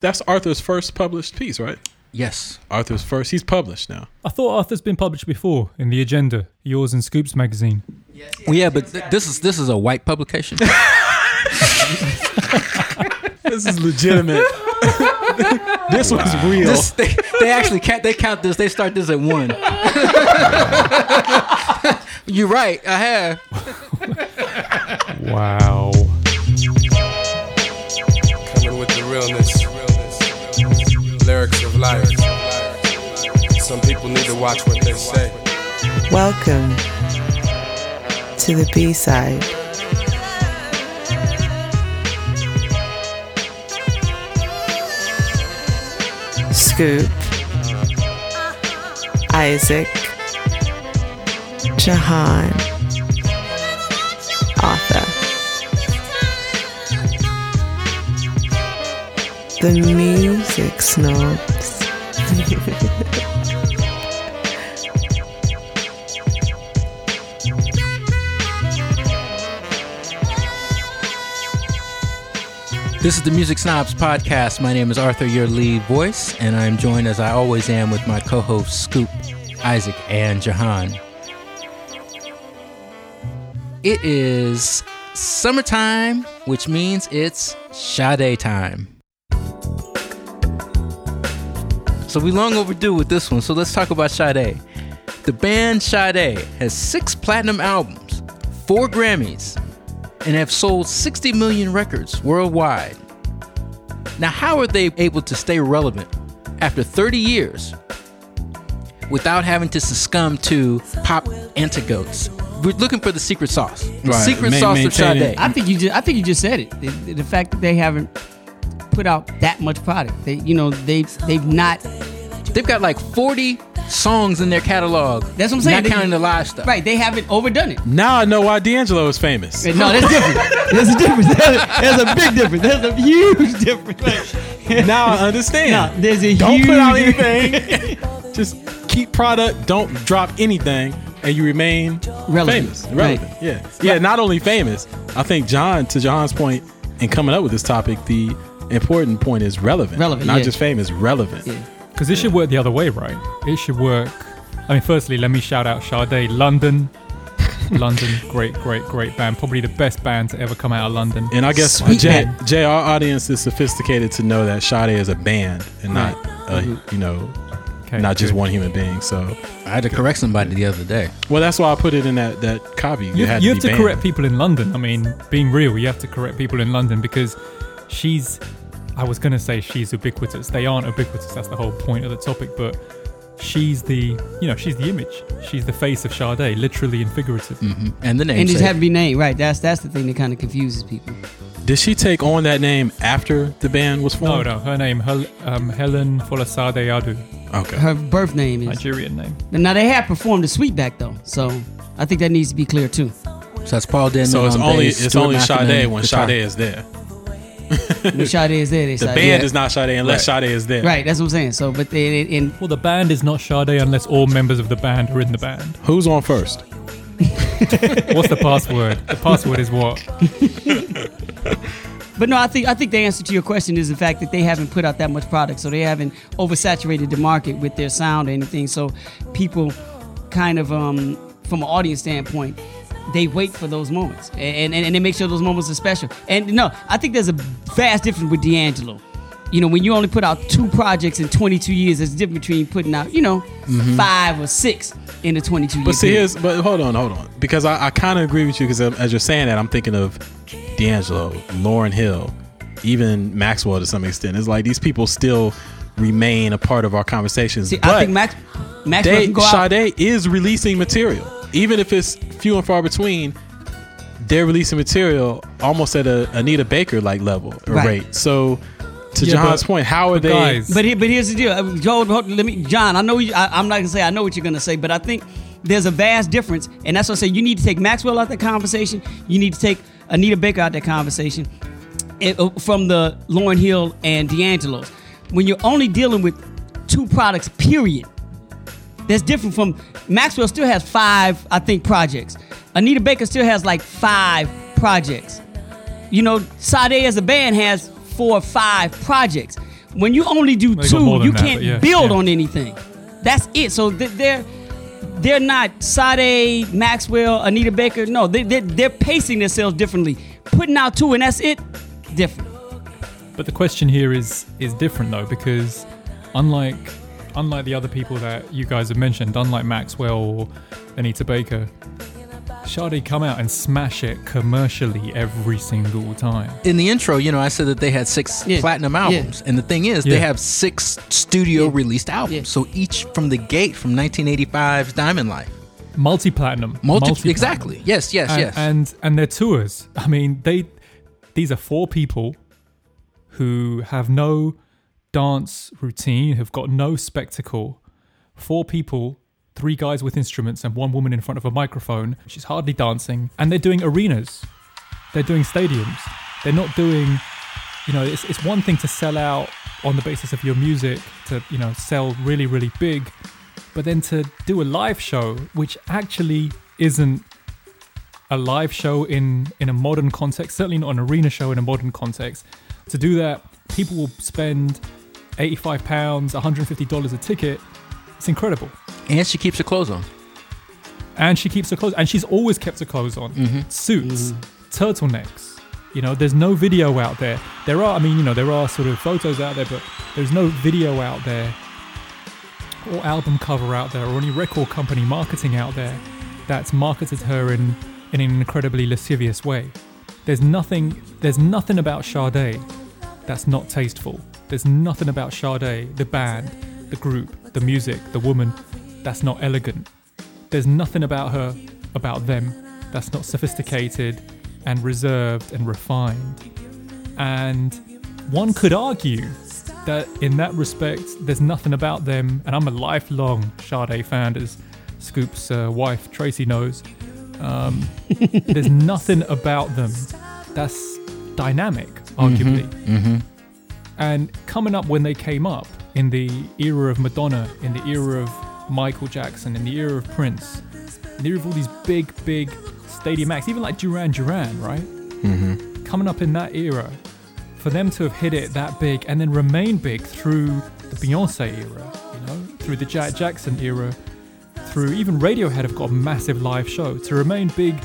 That's Arthur's first published piece, right? Yes. Arthur's first. He's published now. I thought Arthur's been published before in the Agenda, yours and Scoops magazine. Well, yeah, but th- this is this is a white publication. This is legitimate. this was real. this, they, they actually count. They count this. They start this at one. You're right. I have. Wow. Life. Some people need to watch what they say. Welcome to the B side. Scoop, Isaac, Jahan, Arthur. The music snobs. This is the Music Snobs podcast. My name is Arthur, your lead voice, and I'm joined as I always am with my co-hosts Scoop, Isaac, and Jahan. It is summertime, which means it's Sade time. So we long overdue with this one. So let's talk about Sade. The band Sade has six platinum albums, four Grammys, and have sold 60 million records worldwide. Now, how are they able to stay relevant after 30 years without having to succumb to pop antidotes? We're looking for the secret sauce. The Right. secret Ma- sauce of maintaining- Sade. I think you just I think you just said it. The, the fact that they haven't put out that much product. They you know they've they've not. They've got like 40 songs in their catalog. That's what I'm saying. Not They- counting the live stuff. Right, they haven't overdone it. now I know why D'Angelo is famous. No, that's different. There's a difference. There's a big difference. There's a huge difference. now I understand. No, there's a don't huge put out anything. Just keep product. Don't drop anything, and you remain Relevant. famous, relevant. Yeah, yeah. Not only famous. I think John, to John's point, in coming up with this topic, the important point is relevant. Relevant, Not yeah. just famous, relevant. Yeah. Because it should work the other way, right? It should work. I mean, firstly, let me shout out Sade, London. London, great, great, great band. Probably the best band to ever come out of London. And I guess Sweet Jay, band. Jay, our audience is sophisticated to know that Sade is a band and not, uh, Mm-hmm. you know, Okay, not just one human being. So, I had to correct somebody the other day. well, that's why I put it in that that copy. You, It had you to have be to banned. correct people in London. I mean, being real, you have to correct people in London because she's. I was going to say she's ubiquitous. They aren't ubiquitous. That's the whole point of the topic. But she's the, you know, she's the image. She's the face of Sade, literally and figuratively. hmm And the name. And just have to be named right. That's that's the thing that kind of confuses people. Did she take on that name after the band was formed? no, no. her name, Hel- um, Helen Folasade Adu, Okay. Her birth name is. Nigerian name. Now they have performed the Sweetback though, so I think that needs to be clear too. So that's Paul Denman. So it's on only bass, it's Stuart only McInerney, Sade when guitar. Sade is there. When Sade is there, they The say band yeah. is not Sade unless Sade is there. Right, that's what I'm saying. So, but they in Well, the band is not Sade unless all members of the band are in the band. Who's on first? What's the password? The password is what? But no, I think I think the answer to your question is the fact that they haven't put out that much product, so they haven't oversaturated the market with their sound or anything. So people kind of, um, from an audience standpoint, they wait for those moments and, and and they make sure those moments are special. And no, I think there's a vast difference with D'Angelo. You know, when you only put out two projects in 22 years, there's a difference between putting out, you know, mm-hmm. five or six in a 22 year But see, here's but hold on, hold on, because I, I kind of agree with you because as you're saying that, I'm thinking of D'Angelo, Lauryn Hill, even Maxwell to some extent. It's like these people still remain a part of our conversations. See, but I think Max Maxwell they, can go out. Sade is releasing material, even if it's few and far between. They're releasing material almost at a Anita Baker like level or Right. rate. So, to Yeah, John's but- point, how are but they? guys- But here, but here's the deal, Uh, Joe. hold- Let me, John. I know you, I, I'm not gonna say I know what you're gonna say, but I think there's a vast difference, and that's what I say. You need to take Maxwell out of that conversation. You need to take Anita Baker out of that conversation eh, uh, from the Lauryn Hill and D'Angelo's. When you're only dealing with two products, period. That's different from Maxwell. Still has five, I think, projects. Anita Baker still has like five projects. You know, Sade as a band has four or five projects. When you only do They two, you that, can't yeah, build yeah. on anything. That's it. So th- they're they're not Sade, Maxwell, Anita Baker. No, they, they're, they're pacing themselves differently. Putting out two and that's it, different. But the question here is is different though because unlike unlike the other people that you guys have mentioned, unlike Maxwell or Anita Baker, Sade come out and smash it commercially every single time. In the intro, you know, I said that they had six Yeah. platinum albums, and the thing is, Yeah. they have six studio Yeah. released albums. Yeah. So each from the gate from 1985's Diamond Life. Multi-platinum. Multi- multi-platinum. exactly. Yes, yes, and, yes. and and their tours. I mean, they these are four people who have no dance routine, have got no spectacle. Four people, three guys with instruments and one woman in front of a microphone. She's hardly dancing, and they're doing arenas. They're doing stadiums. They're not doing, you know, it's it's one thing to sell out on the basis of your music to you know sell really really big, but then to do a live show which actually isn't a live show in in a modern context, certainly not an arena show in a modern context. To do that, people will spend 85 pounds, 150 dollars a ticket. It's incredible. and she keeps her clothes on. And she keeps her clothes, and she's always kept her clothes on. Mm-hmm. Suits, mm-hmm. turtlenecks. You know, there's no video out there. There are, I mean, you know, there are sort of photos out there, but there's no video out there, or album cover out there, or any record company marketing out there that's marketed her in in an incredibly lascivious way. There's nothing. There's nothing about Sade that's not tasteful. There's nothing about Sade, the band, the group, the music, the woman, that's not elegant. There's nothing about her, about them, that's not sophisticated and reserved and refined. And one could argue that in that respect, there's nothing about them, and I'm a lifelong Sade fan, as Scoop's uh, wife Tracy knows. Um, there's nothing about them that's dynamic, arguably. And coming up when they came up in the era of Madonna, in the era of Michael Jackson, in the era of Prince, in the era of all these big, big stadium acts, even like Duran Duran, right? Mm-hmm. Coming up in that era, for them to have hit it that big and then remain big through the Beyonce era, you know, through the Jack Jackson era, through even Radiohead have got a massive live show. To remain big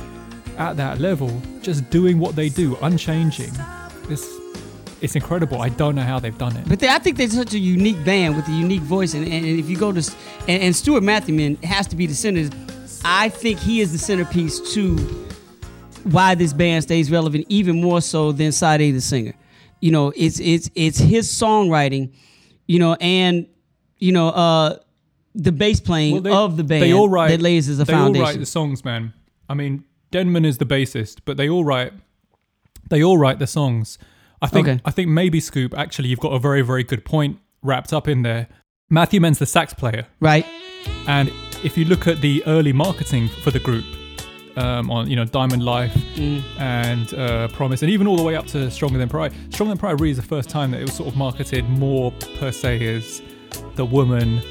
at that level, just doing what they do, unchanging, it's incredible. I don't know how they've done it. But they, I think they're such a unique band with a unique voice, and, and if you go to and, and Stuart Matthewman has to be the center. I think he is the centerpiece to why this band stays relevant, even more so than Sade the singer. You know, it's it's it's his songwriting, you know, and you know uh, the bass playing Well, they- of the band they all write, that lays as a they foundation. all write the songs, man. I mean, Denman is the bassist, but they all write. They all write the songs. I think. Okay. I think maybe Scoop. Actually, you've got a very, very good point wrapped up in there. Matthewman's the sax player, right? and if you look at the early marketing for the group, um, on you know Diamond Life Mm. and uh, Promise, and even all the way up to Stronger Than Pride. Stronger Than Pride really is the first time that it was sort of marketed more per se as the woman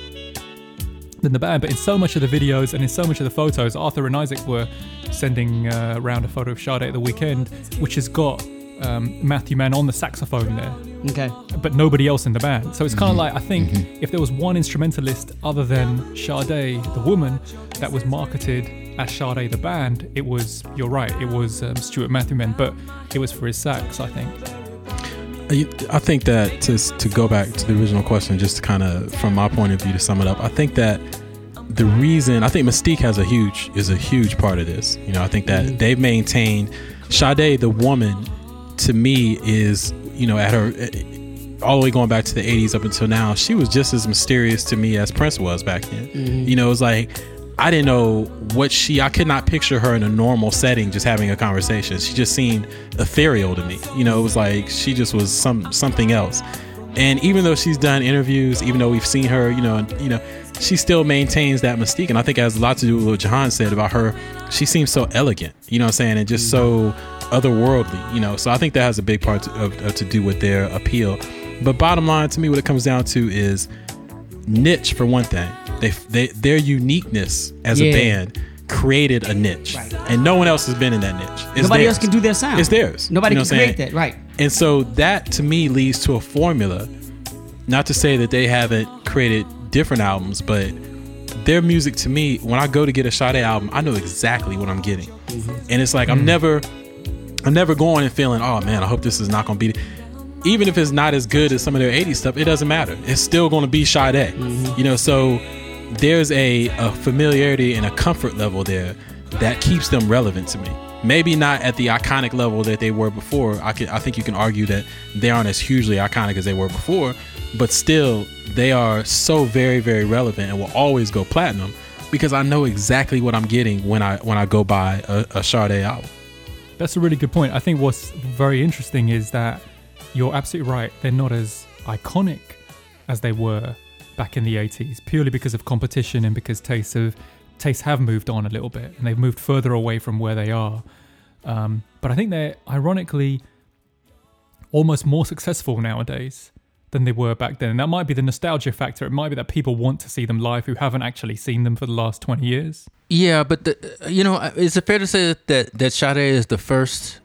than the band. But in so much of the videos and in so much of the photos, Arthur and Isaac were sending uh, around a photo of Sade at the weekend, which has got um, Matthewman on the saxophone there Okay. but nobody else in the band. So it's kind of like I think if there was one instrumentalist other than Sade, the woman, that was marketed as Sade, the band, it was. You're right. It was um, Stuart Matthewman, but it was for his sax, I think. I think that to to go back to the original question, just to kind of from my point of view to sum it up, I think that the reason I think Mystique has a huge is a huge part of this. You know, I think that they've maintained Sade, the woman, to me is you know at her all the way going back to the 80s up until now she was just as mysterious to me as prince was back then. Mm-hmm. You know it was like i didn't know what she i could not picture her in a normal setting just having a conversation. She just seemed ethereal to me. You know it was like she just was some something else. And even though she's done interviews even though we've seen her you know and, you know she still maintains that mystique. And i think it has a lot to do with what jahan said about her she seems so elegant you know what i'm saying? And just mm-hmm. so otherworldly you know so i think that has a big part to, of, of to do with their appeal but bottom line to me what it comes down to is niche for one thing they, they their uniqueness as Yeah. a band created a niche Right. and no one else has been in that niche It's Nobody theirs. else can do their sound. it's theirs Nobody You know can create that. Right. and so that to me leads to a formula not to say that they haven't created different albums, but their music to me, when I go to get a Sade album, I know exactly what I'm getting, mm-hmm. and it's like I'm mm. never, I'm never going and feeling, oh man, I hope this is not gonna be. Even if it's not as good as some of their 80s stuff, it doesn't matter. It's still going to be Sade. Mm-hmm. You know, so there's a, a familiarity and a comfort level there that keeps them relevant to me. Maybe not at the iconic level that they were before. I can I think you can argue that they aren't as hugely iconic as they were before, but still they are so very very relevant and will always go platinum because I know exactly what I'm getting when I when I go buy a, a Sade album. That's a really good point. I think what's very interesting is that you're absolutely right. They're not as iconic as they were back in the 80s, purely because of competition and because tastes have tastes have moved on a little bit and they've moved further away from where they are. Um, but I think they're ironically almost more successful nowadays than they were back then. And that might be the nostalgia factor. It might be that people want to see them live who haven't actually seen them for the last 20 years. Yeah, but the, you know, is it fair to say that that, that Sade is the first?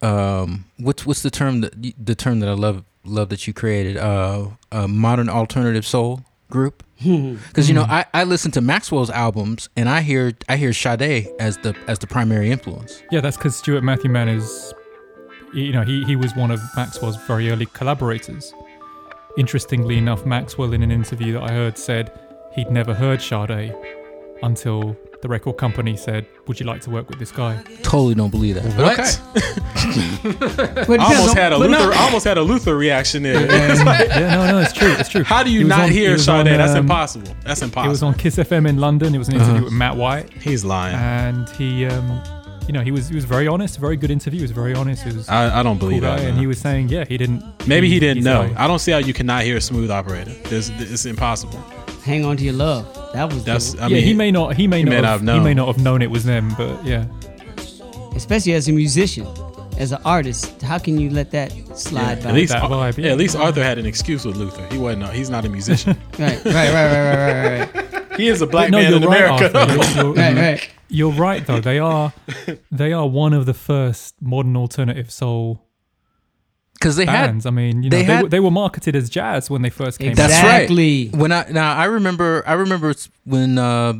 Um, what's what's the term that the term that I love love that you created? Uh, a modern alternative soul group. Because you know, I, I listen to Maxwell's albums and I hear I hear Sade as the as the primary influence. Yeah, that's because Stuart Matthewman is, you know, he, he was one of Maxwell's very early collaborators. Interestingly enough, Maxwell, in an interview that I heard, said he'd never heard Sade until the record company said, Would you like to work with this guy? Totally don't believe that. But okay. I almost had a Luther. not- I almost had a Luther reaction there. yeah, no, no, it's true. It's true. How do you not on- hear was Sade? on, That's um, impossible. That's impossible. It was on Kiss FM in London. It was an interview with Matt White, He's lying. and he, um, you know, he was he was very honest. Very good interview. He was very honest. He was a I, I don't cool believe guy, that. and he was saying, yeah, he didn't. Maybe he didn't know. like- I don't see how you cannot hear a smooth operator. There's, it's impossible. Hang on to your love. That was That's. dope. I yeah, mean, he may not. He may he not. may have, not have He known. may not have known it was them, but yeah. especially as a musician, as an artist. How can you let that slide Yeah, by? at least, That vibe, yeah, yeah. at least Arthur had an excuse with Luther. He wasn't. A, he's not a musician. right, right, right, right, right, right, right, he is a black But no, man you're in right, America. Arthur. You're, you're- right, right. You're right, though. They are. They are one of the first modern alternative soul Because they had bands. I mean, you know, they they, had- were, they were marketed as jazz when they first came. That's out. Exactly. right. When I now I remember I remember when uh,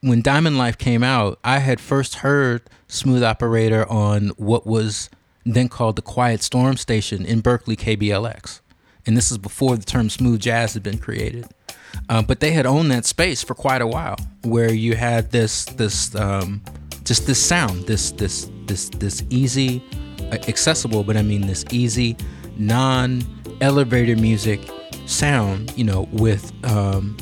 when Diamond Life came out, I had first heard Smooth Operator on what was then called the Quiet Storm station in Berkeley KBLX, and this is before the term smooth jazz had been created. Uh, but they had owned that space for quite a while, where you had this this um, just this sound, this this this this easy, uh, accessible, but I mean this easy, non elevator music sound. You know, with um,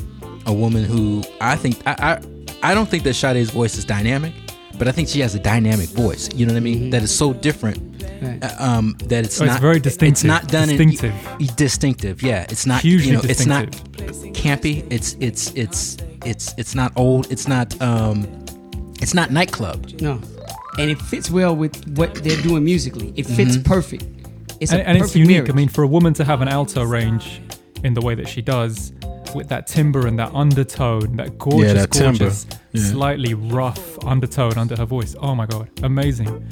a woman who I think I, I I don't think that Sade's voice is dynamic, but I think she has a dynamic voice. You know what I mean? That is so different. Right. uh, Um, that it's Oh, it's not very It's not done Distinctive. in distinctive. Yeah, it's not Hugely you know it's not campy. It's it's it's it's it's not old. It's not um it's not nightclub. No, and it fits well with what they're doing musically. It fits perfect. It's a and, and perfect it's unique. marriage. I mean, for a woman to have an alto range in the way that she does, with that timbre and that undertone, that gorgeous, that gorgeous, Yeah. slightly rough undertone under her voice. Oh my god, amazing!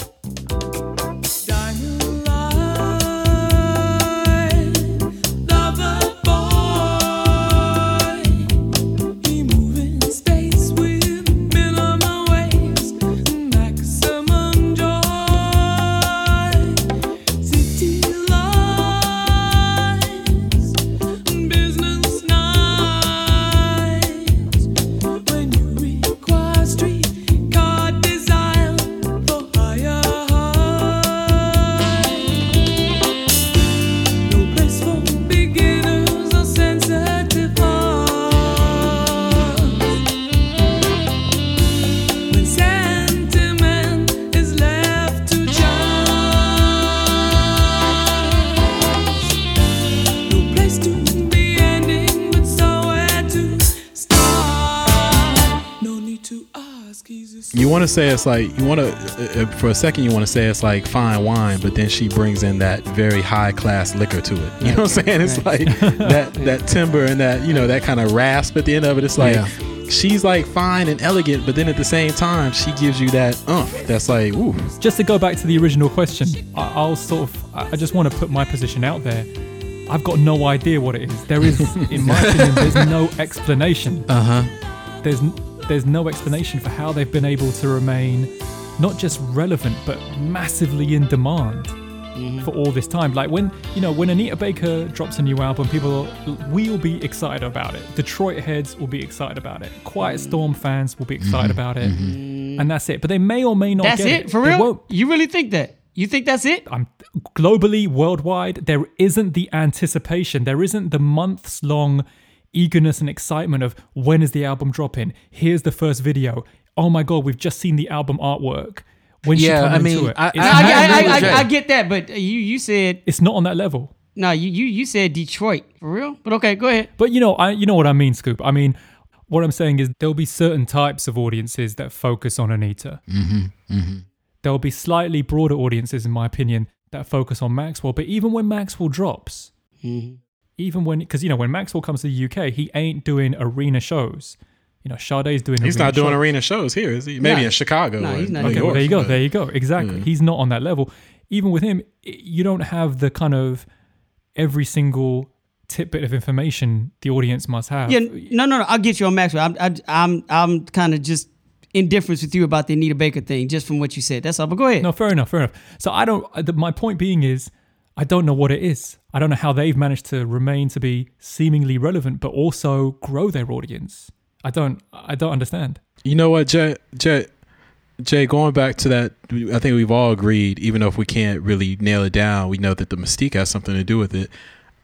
Want to say it's like you want to uh, for a second you want to say it's like fine wine, but then she brings in that very high class liquor to it. You know what I'm saying? It's like that that timber and that you know that kind of rasp at the end of it. It's like Yeah. she's like fine and elegant, but then at the same time she gives you that umph. That's like ooh. Just to go back to the original question, I'll sort of, I just want to put my position out there. I've got no idea what it is. There is, in my opinion, there's no explanation. Uh huh. There's there's no explanation for how they've been able to remain not just relevant but massively in demand mm-hmm. for all this time. Like when you know when Anita Baker drops a new album, people will be excited about it. Detroit heads will be excited about it. Quiet mm-hmm. Storm fans will be excited mm-hmm. about it, and that's it. But they may or may not. That's get it for They real. won't- You really think that? You think that's it? I'm globally, worldwide, there isn't the anticipation. There isn't the months long eagerness and excitement of when is the album dropping? Here's the first video. Oh my god, we've just seen the album artwork. When she Yeah, come I into mean, it, I- I, I- I, I, I, I get that, but you you said it's not on that level. no. You you you said Detroit for real. But okay, go ahead. But you know, I you know what I mean, Scoop. I mean, what I'm saying is there'll be certain types of audiences that focus on Anita. Mm-hmm. There'll be slightly broader audiences, in my opinion, that focus on Maxwell. But even when Maxwell drops, even when because you know when Maxwell comes to the UK, he ain't doing arena shows. You know, Sade's doing. He's arena not doing shows. arena shows here, is he? Maybe Nah. in Chicago. Nah, or he's not Okay, doing well, there you go. but- There you go. Exactly. He's not on that level. Even with him, you don't have the kind of every single tidbit of information the audience must have. Yeah, no, no, no. I'll get you on Maxwell. I'm, I, I'm, I'm kind of just indifference with you about the Anita Baker thing, just from what you said. That's all. But go ahead. No, fair enough, fair enough. So I don't. uh, the- My point being is, I don't know what it is. I don't know how they've managed to remain to be seemingly relevant, but also grow their audience. I don't. I don't understand. You know what, Jay? Jay, Jay, going back to that, I think we've all agreed, even though if we can't really nail it down, we know that the mystique has something to do with it.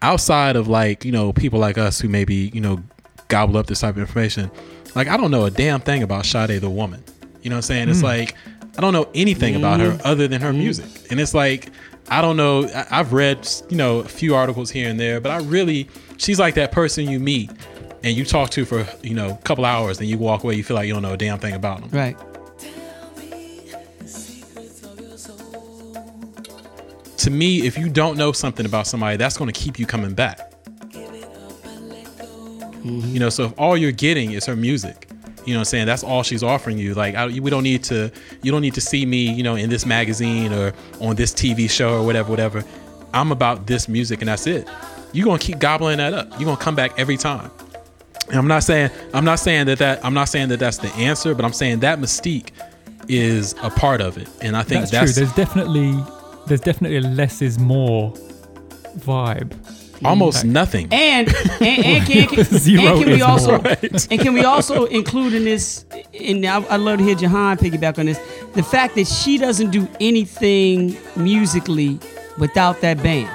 Outside of like, you know, people like us who maybe, you know, gobble up this type of information, like I don't know a damn thing about Sade the woman. You know what I'm saying? It's hmm. like I don't know anything about her mm-hmm. other than her music. And it's like I don't know. I've read, you know, a few articles here and there, but I really, she's like that person you meet and you talk to for, you know, a couple hours, and you walk away, you feel like you don't know a damn thing about them. Right. To me, if you don't know something about somebody, that's going to keep you coming back. You know, so if all you're getting is her music, you know what I'm saying? That's all she's offering you. Like, I, we don't need to, you don't need to see me, you know, in this magazine or on this TV show or whatever, whatever. I'm about this music and that's it. You're to keep gobbling that up. You're to come back every time. And I'm not saying, I'm not saying that that, I'm not saying that that's the answer, but I'm saying that mystique is a part of it. And I think That's, that's, true. There's definitely there's definitely a less is more vibe. Almost nothing. And and, and can, can, and can we also more. and can we also include in this? And I, I'd love to hear Jahan piggyback on this. The fact that she doesn't do anything musically without that band.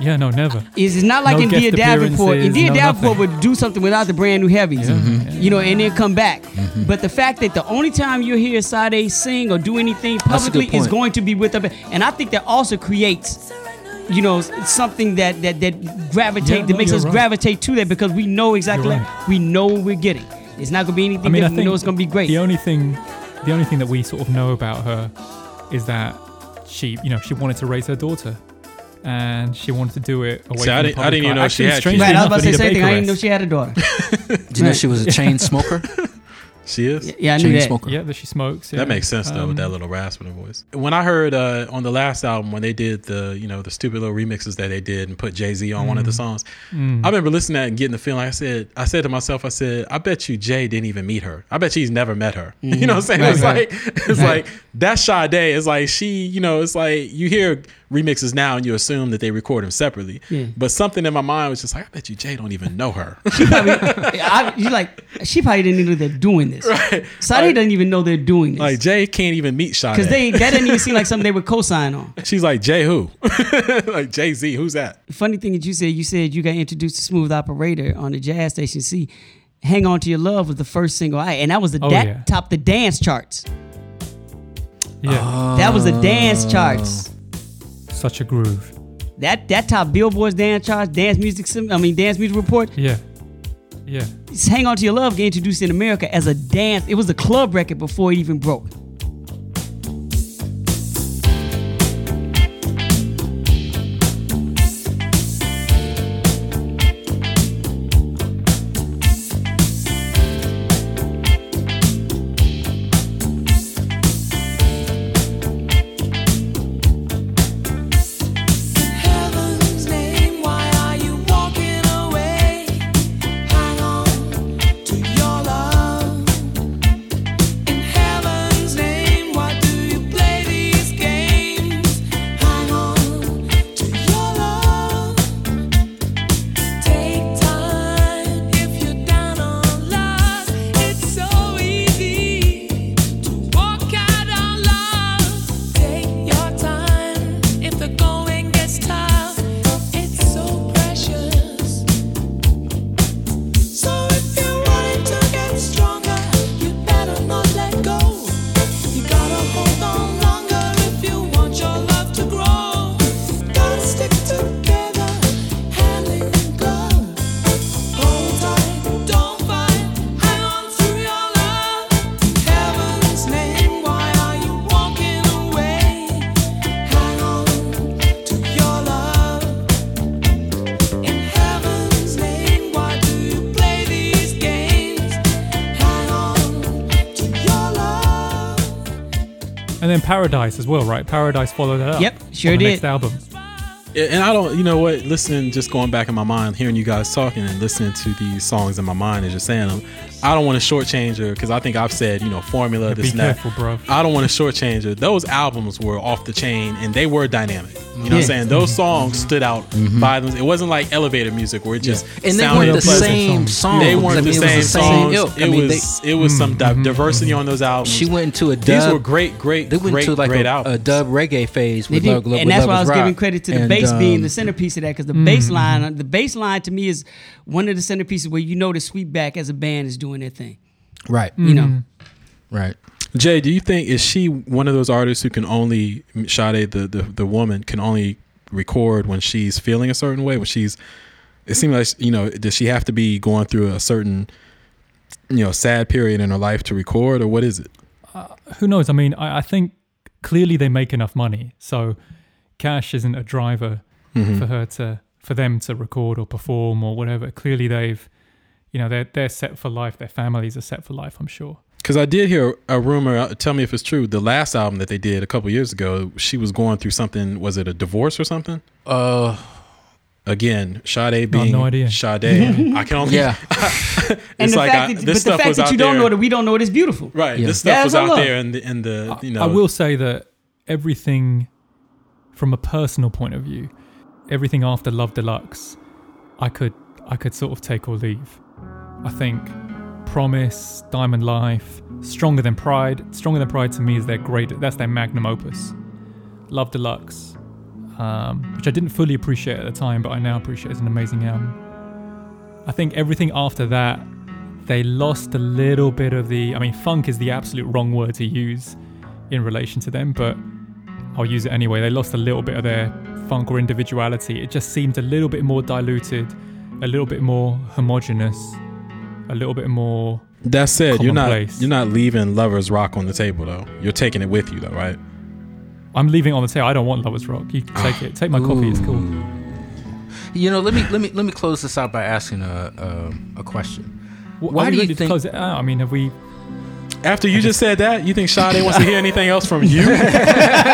Yeah, no, never. Is it's not like No N'Dea Davenport. appearances, India no Davenport nothing. would do something without the brand new heavies, Yeah, you know, and then come back. But the fact that the only time you hear Sade sing or do anything publicly is going to be with the band, and I think that also creates, you know, something that that that gravitate Yeah, that no, makes us right. gravitate to that because we know exactly You're we know what we're getting. It's not gonna be anything I mean, I different. We know it's gonna be great. The only thing, the only thing that we sort of know about her is that she, you know, she wanted to raise her daughter, and she wanted to do it away See, I from the didn't- I didn't even eye. know she had strangely right, I was about to say the same thing. I didn't know she had a daughter. Did you know she was a chain smoker? She is. Yeah, I knew chain that. smoker. Yeah, that she smokes. Yeah. That makes sense though, with that um, little rasp in her voice. When I heard uh, on the last album when they did the you know the stupid little remixes that they did and put Jay Z on one of the mm. songs, mm. I remember listening to that and getting the feeling. I said, I said to myself, I said, I bet you Jay didn't even meet her. I bet she's never met her. You know what I'm saying? Right, it's right. like it's like that's Sade. It's like she, you know, it's like you hear remixes now and you assume that they record them separately. Yeah. But something in my mind was just like, I bet you Jay don't even know her. She probably, I, you like, she probably didn't even know they're doing this. right? Sade doesn't even know they're doing this. Like Jay can't even meet Sade. Because they that didn't even seem like something they would co-sign on. She's like Jay who? like Jay Z. Who's that? Funny thing that you said, you said you got introduced to Smooth Operator on the jazz station C. Hang On to Your Love was the first single I and that was the Oh, that yeah. top the dance charts. Yeah, That was the dance charts. such a groove. That that top Billboard's dance charts, dance music I mean dance music report. Yeah, yeah. Hang On to Your Love get introduced in America as a dance. It was a club record before it even broke. Then Paradise as well, right? Paradise followed that up. Yep, sure did. Next album. Yeah, And I don't, you know what? Listening, just going back in my mind, hearing you guys talking and listening to these songs in my mind as you're saying them, I don't want to shortchange her because I think I've said, you know, formula, Yeah, this be and that. careful, bro. I don't want to shortchange her. Those albums were off the chain and they were dynamic. You know what I'm saying? Those songs stood out mm-hmm. by them. It wasn't like elevator music where it just and they sounded weren't the pleasant. same songs. They weren't I mean, the it was same songs. ilk. It I mean, was it was some mm-hmm. di- diversity on those albums. She went into a dub. These were great, great, They went great, into like great a, albums. a dub reggae phase with. Love, Love, and that's Love why I Is was giving credit to the And, bass being um, the centerpiece of that because the bass mm-hmm. line, the bass line to me is one of the centerpieces where you know the Sweetback as a band is doing their thing. right, You know, right. Jay, do you think is she one of those artists who can only Sade the, the the woman can only record when she's feeling a certain way when she's it seems like you know does she have to be going through a certain you know sad period in her life to record or what is it? Who knows? I mean, I, I think clearly they make enough money, so cash isn't a driver Mm-hmm. for her to for them to record or perform or whatever. Clearly they've, you know, they're they're set for life. Their families are set for life. I'm sure. Because I did hear a rumor. uh, Tell me if it's true. The last album that they did a couple years ago, she was going through something. Was it a divorce or something? Uh, Again, Sade being no idea. Sade. I can only. yeah. and the like fact I- that, this but the fact that you don't there. know that we don't know it is beautiful. Right. Yeah. This stuff Yeah, was out all. there, and the, and the you know. I will say that everything, from a personal point of view, everything after Love Deluxe, I could I could sort of take or leave. I think Promise, Diamond Life, Stronger Than Pride. Stronger Than Pride to me is their great. That's their magnum opus. Love Deluxe, um, which I didn't fully appreciate at the time, but I now appreciate as an amazing album. I think everything after that, they lost a little bit of the. I mean, funk is the absolute wrong word to use in relation to them, but I'll use it anyway. They lost a little bit of their funk or individuality. It just seemed a little bit more diluted, a little bit more homogenous, a little bit more. That said, you're not you're not leaving Lovers Rock on the table though. You're taking it with you though, right? I'm leaving it on the table. I don't want Lovers Rock. You can take ah. it. Take my coffee. It's cool. You know, let me let me let me close this out by asking a a, a question. Wh- Why are we do you to think- close it out? I mean, have we? After you just said that, you think Sade wants to hear anything else from you?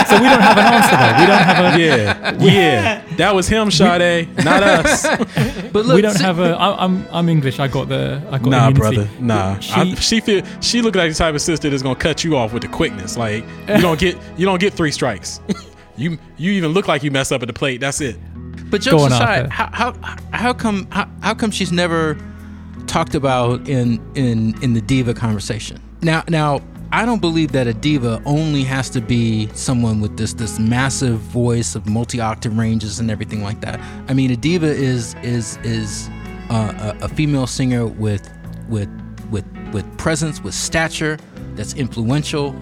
So we don't have an answer though. We don't have a. yeah, yeah. That was him, Sade, not us. But look, we don't si- have a. I, I'm I'm English. I got the. I got Nah, immunity. brother, nah. She, I, she feel she look like the type of sister that's gonna cut you off with the quickness. Like you don't get you don't get three strikes. You you even look like you mess up at the plate. That's it. But Go jokes on, aside, how, how how come how, how come she's never talked about in in in the diva conversation? Now now I don't believe that a diva only has to be someone with this this massive voice of multi octave ranges and everything like that. I mean, a diva is is is uh, a, a female singer with with with with presence, with stature, that's influential.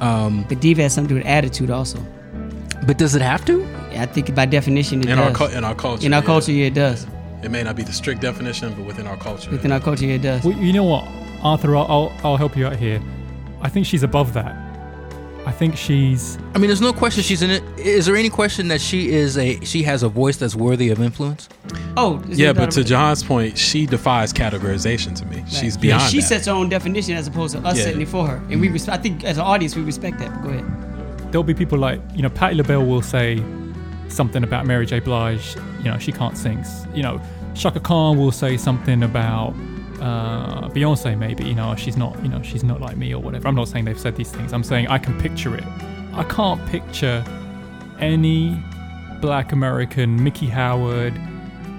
Um, But diva has something to do with attitude also. but does it have to? I think by definition it In does. our in our culture. in our yeah. culture, yeah, it does. it may not be the strict definition, but within our culture. Within our culture, yeah, it does. Well, you know what, Arthur? I'll, I'll I'll help you out here. I think she's above that. I think she's. I mean, there's no question she's in it. Is there any question that she is a she has a voice that's worthy of influence? Oh, is yeah, but to not a- John's point, she defies categorization to me. She's beyond. Yeah, she that. sets her own definition as opposed to us Yeah. setting it for her, and we. Res- I think as an audience, we respect that. But go ahead. There'll be people like you know, Patti LaBelle will say something about Mary J. Blige. You know, she can't sing. You know, Chaka Khan will say something about uh, Beyonce. Maybe you know, she's not. You know, she's not like me or whatever. I'm not saying they've said these things. I'm saying I can picture it. I can't picture any Black American Miki Howard,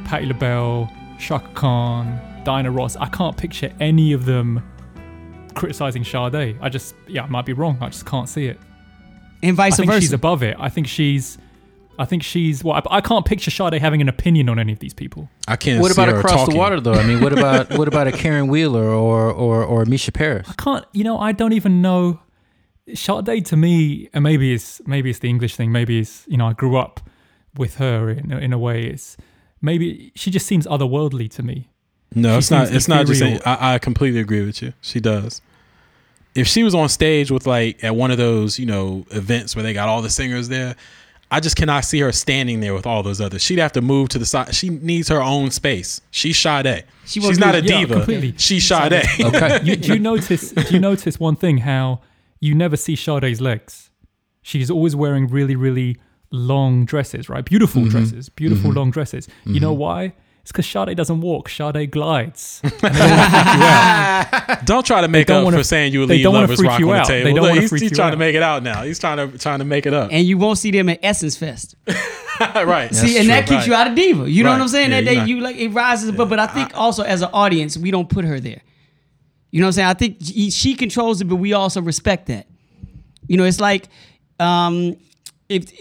Patti LaBelle, Chaka Khan, Dinah Ross. I can't picture any of them criticizing Sade. I just, yeah, I might be wrong. I just can't see it. And vice I think versa. she's above it. I think she's, I think she's. Well, I, I can't picture Sade having an opinion on any of these people. I can't. What see about her across talking. the water though? I mean, what about what about a Caron Wheeler or or or Mica Paris? I can't. You know, I don't even know. Sade to me, and maybe it's maybe it's the English thing. Maybe it's you know I grew up with her in a- in a way. It's maybe she just seems otherworldly to me. No, She it's not. It's not just. ethereal. I, I completely agree with you. She does. If she was on stage with like at one of those, you know, events where they got all the singers there, I just cannot see her standing there with all those others. She'd have to move to the side. She needs her own space. She's Sade. She She's not a yeah, diva. completely. She's Sade. Okay. You, do you notice? Do you notice one thing? How you never see Sade's legs? she's always wearing really, really long dresses, right? Beautiful Mm-hmm. dresses, beautiful long dresses. You know why? It's because Sade doesn't walk, Sade glides. Don't freak you out. Don't try to make don't up wanna- for saying you they leave lovers freak rock you on the out. They don't Look, wanna he's, freak he's you trying to make it out now. He's trying to trying to make it up. And you won't see them at Essence Fest. right. See, and that true. keeps you out of diva. You know what I'm saying? Yeah, that you're they not- you like it rises, but but I think also as an audience we don't put her there. You know what I'm saying? I think she she controls it, but we also respect that. You know, it's like um, if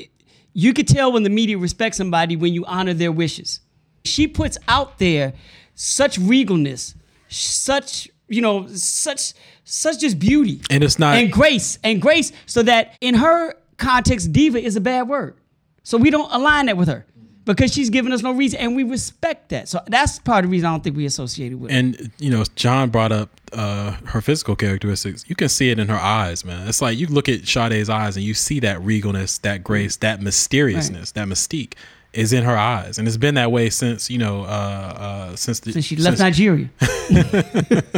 you could tell when the media respects somebody when you honor their wishes. She puts out there such regalness, such you know, such such just beauty. And it's not and grace and grace so that in her context diva is a bad word. So we don't align that with her because she's giving us no reason and we respect that. So that's part of the reason i don't think we associated with and you know john brought up uh her physical characteristics. You can see it in her eyes man. It's like you look at Sade's eyes and you see that regalness that grace that mysteriousness that mystique is in her eyes and it's been that way since you know uh uh since the since she left nigeria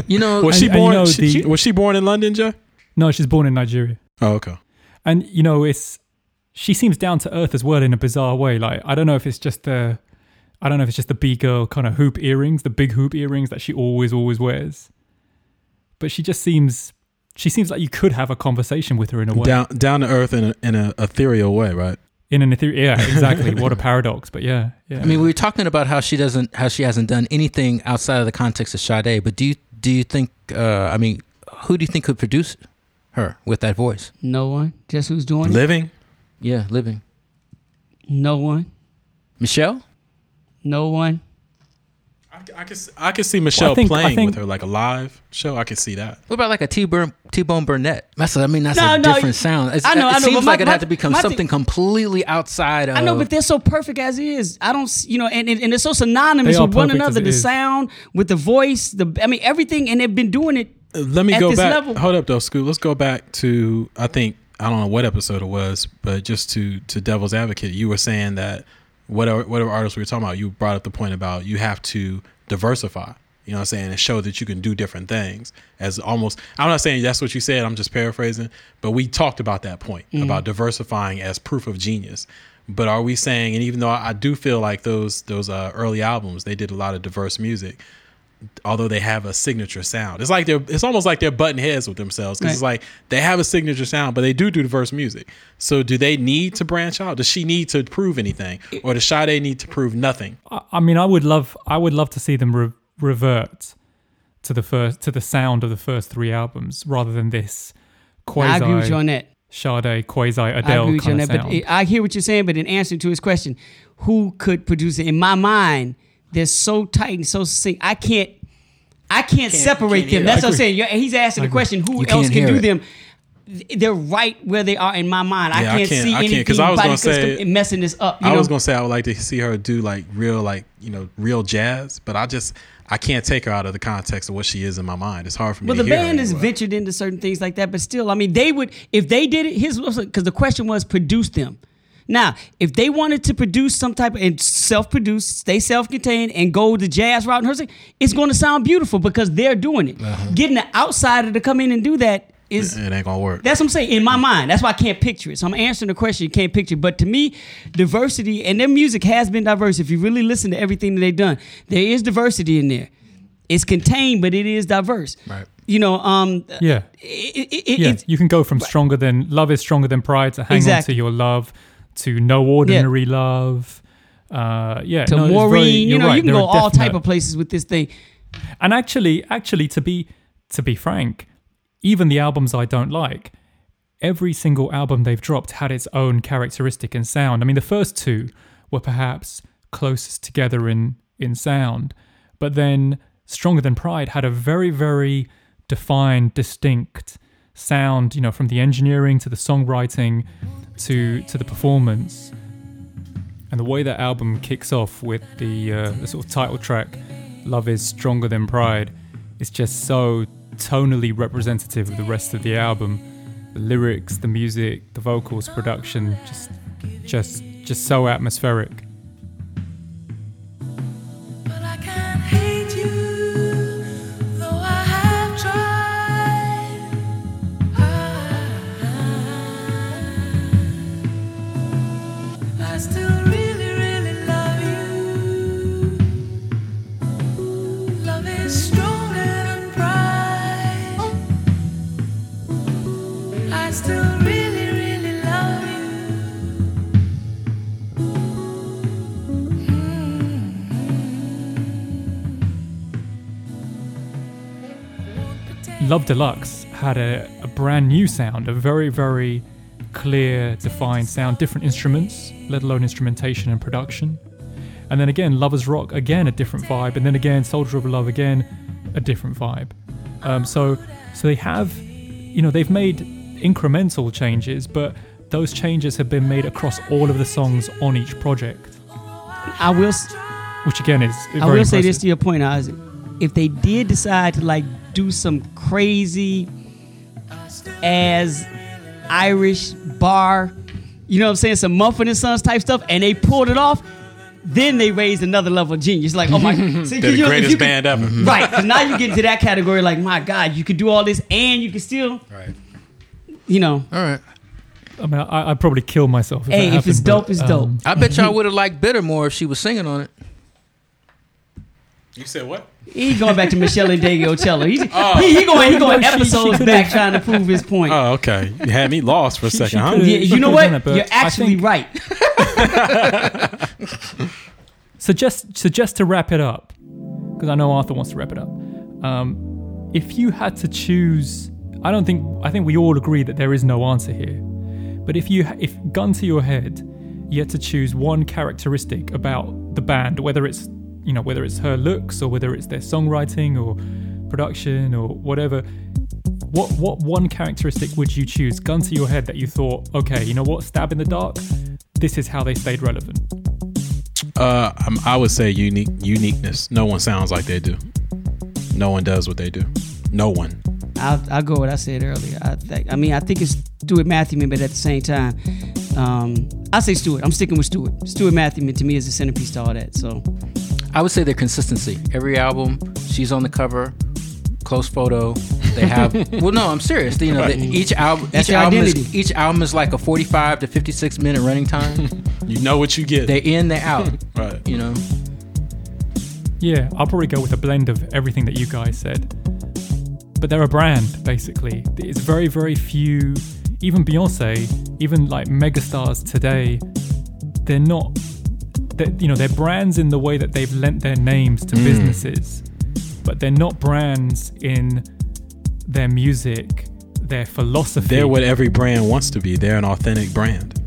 You know, was And- she and you born know she- the- she- was she born in london joe No, she's born in Nigeria. oh okay And you know, it's she seems down to earth as well in a bizarre way. Like I don't know if it's just the I don't know if it's just the B girl kind of hoop earrings, the big hoop earrings that she always always wears. But she just seems she seems like you could have a conversation with her in a way. down down to earth in a, in a ethereal way right In an ethereal yeah, exactly. what a paradox. But yeah, yeah. I mean, we were talking about how she doesn't, how she hasn't done anything outside of the context of Sade. But do you, do you think? Uh, I mean, who do you think could produce her with that voice? no one just who's doing it living Yeah, living no one Michelle. no one I, I could I could see Michelle think- playing think- with her like a live show. I could see that. What about like a T-Bone, T-Bone Burnett? That's, I mean, that's No, a no, different sound. It's, I know, it I know, seems but my- like it my- had to become my thing- something completely outside of. I know, but they're so perfect as is. I don't, you know, and, and, and they're so synonymous with one another. The is. sound, with the voice, the I mean, everything, and they've been doing it. Uh, Let me At go this back. level- Hold up, though, Scoot. Let's go back to I think I don't know what episode it was, but just to to Devil's Advocate, you were saying that whatever whatever artists we were talking about, you brought up the point about you have to diversify. You know what I'm saying? And show that you can do different things. As almost, I'm not saying that's what you said. I'm just paraphrasing. But we talked about that point about diversifying as proof of genius. But are we saying? And even though I, I do feel like those those uh, early albums, they did a lot of diverse music although they have a signature sound. It's like they're it's almost like they're butting heads with themselves because it's like they have a signature sound, but they do do diverse music. So do they need to branch out? Does she need to prove anything, or does Sade need to prove nothing? I, I mean, I would love, I would love to see them re- revert to the first, to the sound of the first three albums, rather than this quasi I agree with you on that. Sade, quasi I Adele agree with you kind of that. Sound. it, I hear what you're saying. But in answer to his question, who could produce it? In my mind, they're so tight and so succinct. I can't, I can't, separate can't them. That's what I'm saying. You're- He's asking the question, who You else can't can do it. them? They're right where they are in my mind. I Yeah, I can't, can't- see I can't, anything I was gonna anybody say- messing this up. I know? was gonna say I would like to see her do like real like you know real jazz, but I just I can't take her out of the context of what she is in my mind. It's hard for me. Well, to the band has ventured into certain things like that, but still, I mean, they would if they did it. His because the question was produce them. Now, if they wanted to produce some type of and self-produce, stay self-contained, and go the jazz route and her thing, it's going to sound beautiful because they're doing it. Getting the outsider to come in and do that is It ain't gonna work. that's what I'm saying in my mind. That's why I can't picture it. So I'm answering the question. You can't picture. But to me, diversity and their music has been diverse. If you really listen to everything that they've done, there is diversity in there. It's contained, but it is diverse. Right. You know, um, yeah, it, it, it, yeah. it's, you can go from stronger than love is stronger than pride to hang on to your love to no ordinary love. Uh, yeah, to no, it's very- Maureen. you know, right, you can go all type of places with this thing. And actually, actually, to be to be frank, even the albums I don't like, every single album they've dropped had its own characteristic and sound. I mean, the first two were perhaps closest together in in sound, but then Stronger Than Pride had a very very defined, distinct sound. You know, from the engineering to the songwriting to to the performance. And the way that album kicks off with the, uh, the sort of title track, Love is Stronger Than Pride, is just so tonally representative of the rest of the album. The lyrics, the music, the vocals, production, just just just so atmospheric. Love Deluxe had a, a brand new sound, a very, very clear, defined sound, different instruments, let alone instrumentation and production. And then again, Lovers Rock, again, a different vibe. And then again, Soldier of Love, again, a different vibe. Um, so, so they have, you know, they've made incremental changes, but those changes have been made across all of the songs on each project, I will. s- which again is I will say this to your point, Isaac. If they did decide to like do some crazy as Irish bar, you know what I'm saying, some Mumford and Sons type stuff, and they pulled it off, then they raised another level of genius. Like, oh my, see, They're the you- if greatest you could- band ever. right? Because now you get into that category. Like, my God, you could do all this, and you could still, Right. you know, All right. I mean, I, I'd probably kill myself. If Hey, that if it's dope, but, it's dope. um, I bet y'all would have liked Bitter more if she was singing on it. You said what? he going back to Meshell Ndegeocello. He's, he, he going, he going She- she episodes back trying to prove his point. Oh, okay. You had me lost for a She- second, she huh? Yeah, you know what? done it, but You're actually right. So just so just to wrap it up, because I know Arthur wants to wrap it up. Um, if you had to choose, I don't think I think we all agree that there is no answer here. But if you if gun to your head, you had to choose one characteristic about the band, whether it's you know whether it's her looks or whether it's their songwriting or production or whatever. What what one characteristic would you choose, gun to your head, that you thought, okay, you know what, stab in the dark, this is how they stayed relevant. Uh, um, I would say unique uniqueness. No one sounds like they do. No one does what they do. No one. I'll, I'll go with what I said earlier. I think. I mean, I think it's Stuart Matthewman, but at the same time, um, I say Stuart. I'm sticking with Stuart. Stuart Matthewman to me is the centerpiece to all that. So I would say their consistency. Every album, she's on the cover, close photo. They have. well, no, I'm serious. You know, Right. they- each album, That's each album, is, identity. each album is like a 45 to 56 minute running time. You know what you get. they in, they out. right. You know, Yeah, I'll probably go with a blend of everything that you guys said. But they're a brand, basically. It's very, very few, even Beyonce, even like megastars today, they're not, they're, you know, they're brands in the way that they've lent their names to mm. businesses, but they're not brands in their music, their philosophy. They're what every brand wants to be. They're an authentic brand.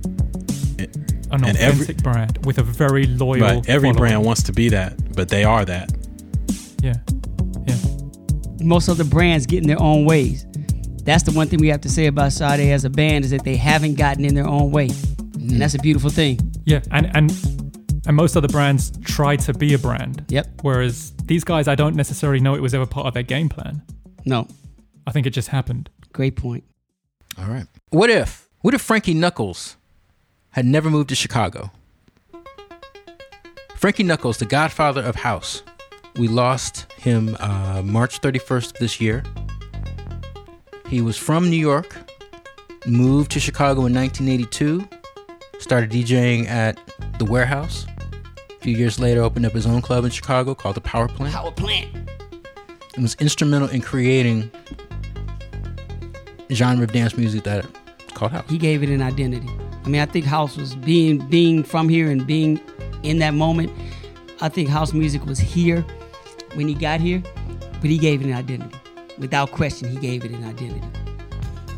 an and every- authentic brand with a very loyal. Right. Every following. brand wants to be that, but they are that. Yeah, yeah. most other brands get in their own ways. That's the one thing we have to say about Sade as a band is that they haven't gotten in their own way, and mm. that's a beautiful thing. Yeah, and and and most other brands try to be a brand. Yep. Whereas these guys, I don't necessarily know it was ever part of their game plan. No, I think it just happened. great point. all right. What if, what if Frankie Knuckles had never moved to Chicago? Frankie Knuckles, the godfather of house. We lost him uh, March 31st of this year. He was from New York, moved to Chicago in 1982, started DJing at the Warehouse. A few years later, opened up his own club in Chicago called the Power Plant. Power plant. and was instrumental in creating a genre of dance music that called house. He gave it an identity. I mean, I think house was being being from here and being in that moment. I think house music was here when he got here, but he gave it an identity. Without question, he gave it an identity.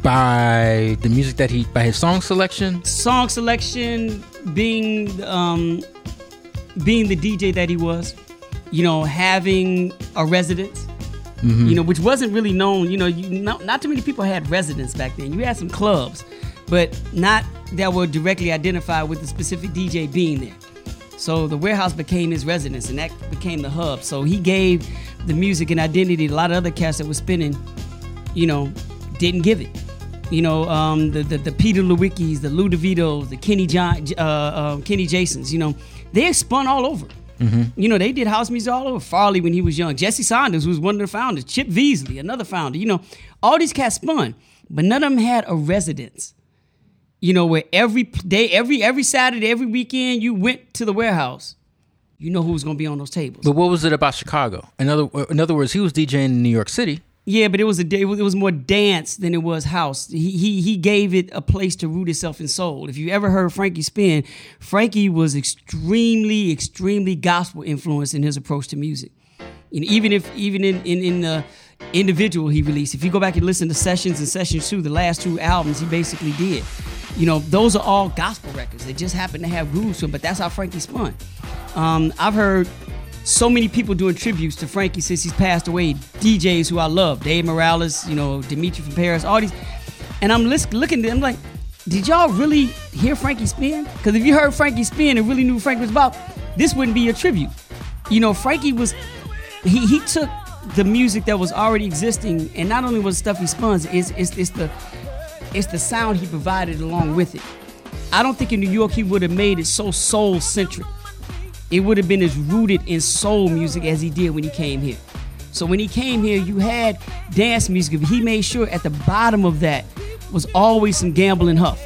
By the music that he, by his song selection, Song selection, being um, being the DJ that he was, you know, having a residence, you know, which wasn't really known. You know, you, not, not too many people had residence back then. You had some clubs, but not that were directly identified with the specific DJ being there. So the warehouse became his residence, and that became the hub. So he gave the music an identity. A lot of other cats that were spinning, you know, didn't give it. You know, um, the, the the Peter Lewickis, the Lou DeVitos, the Kenny John, uh, uh, Kenny Jasons. You know, they spun all over. Mm-hmm. You know, they did house music all over. Farley when he was young. Jesse Saunders, was one of the founders. Chip Veasley, another founder. You know, all these cats spun, but none of them had a residence. You know, where every day, every every Saturday, every weekend, you went to the warehouse. you know who was gonna be on those tables. But what was it about Chicago? In other in other words, he was DJing in New York City. Yeah, but it was a. It was more dance than it was house. He he he gave it a place to root itself in soul. If you ever heard Frankie spin, Frankie was extremely, extremely gospel influenced in his approach to music. Know, even if even in in in the individual he released, if you go back and listen to sessions and sessions two, the last two albums he basically did. You know, those are all gospel records. They just happen to have grooves to them, but that's how Frankie spun. Um, I've heard so many people doing tributes to Frankie since he's passed away. DJs who I love, Dave Morales, you know, Dimitri from Paris, all these. And I'm looking at them like, did y'all really hear Frankie spin? Because if you heard Frankie spin and really knew Frankie was about, this wouldn't be a tribute. You know, Frankie was, he, he took the music that was already existing, and not only was stuff he spun, it's, it's, it's the it's the sound he provided along with it. I don't think in New York he would have made it so soul centric. It would have been as rooted in soul music as he did when he came here. So when he came here, you had dance music, but he made sure at the bottom of that was always some Gamble and Huff.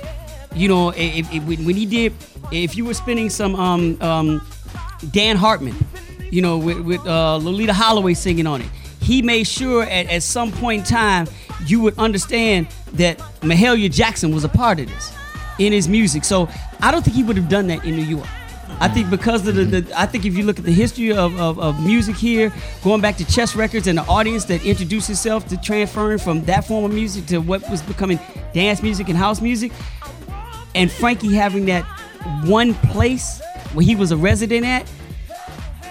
You know, if- when when he did, if you were spinning some um, um, Dan Hartman, you know, with, with uh, Loleatta Holloway singing on it, he made sure at, at some point in time you would understand that Mahalia Jackson was a part of this in his music. So I don't think he would have done that in New York. I think because of the, the I think if you look at the history of, of, of music here, going back to chess records and the audience that introduced itself to transferring from that form of music to what was becoming dance music and house music, and Frankie having that one place where he was a resident at,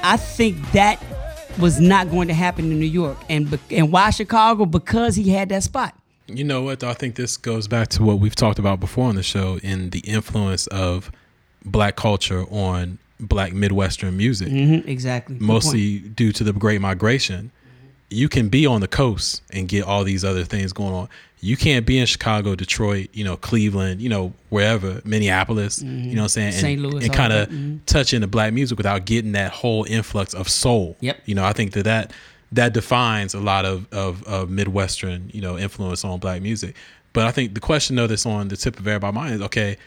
I think that was not going to happen in New York. And and why Chicago? Because he had that spot. You know what? I think this goes back to what we've talked about before on the show in the influence of black culture on black Midwestern music, Mm-hmm, exactly. Mostly due to the Great Migration. You can be on the coast and get all these other things going on. You can't be in Chicago, Detroit, you know, Cleveland, you know, wherever, Minneapolis, you know what I'm saying? And, St. Louis, And kind of touch into black music without getting that whole influx of soul. Yep. You know, I think that that, that defines a lot of, of, of Midwestern, you know, influence on black music. But I think the question though that's on the tip of everybody's mind is, okay,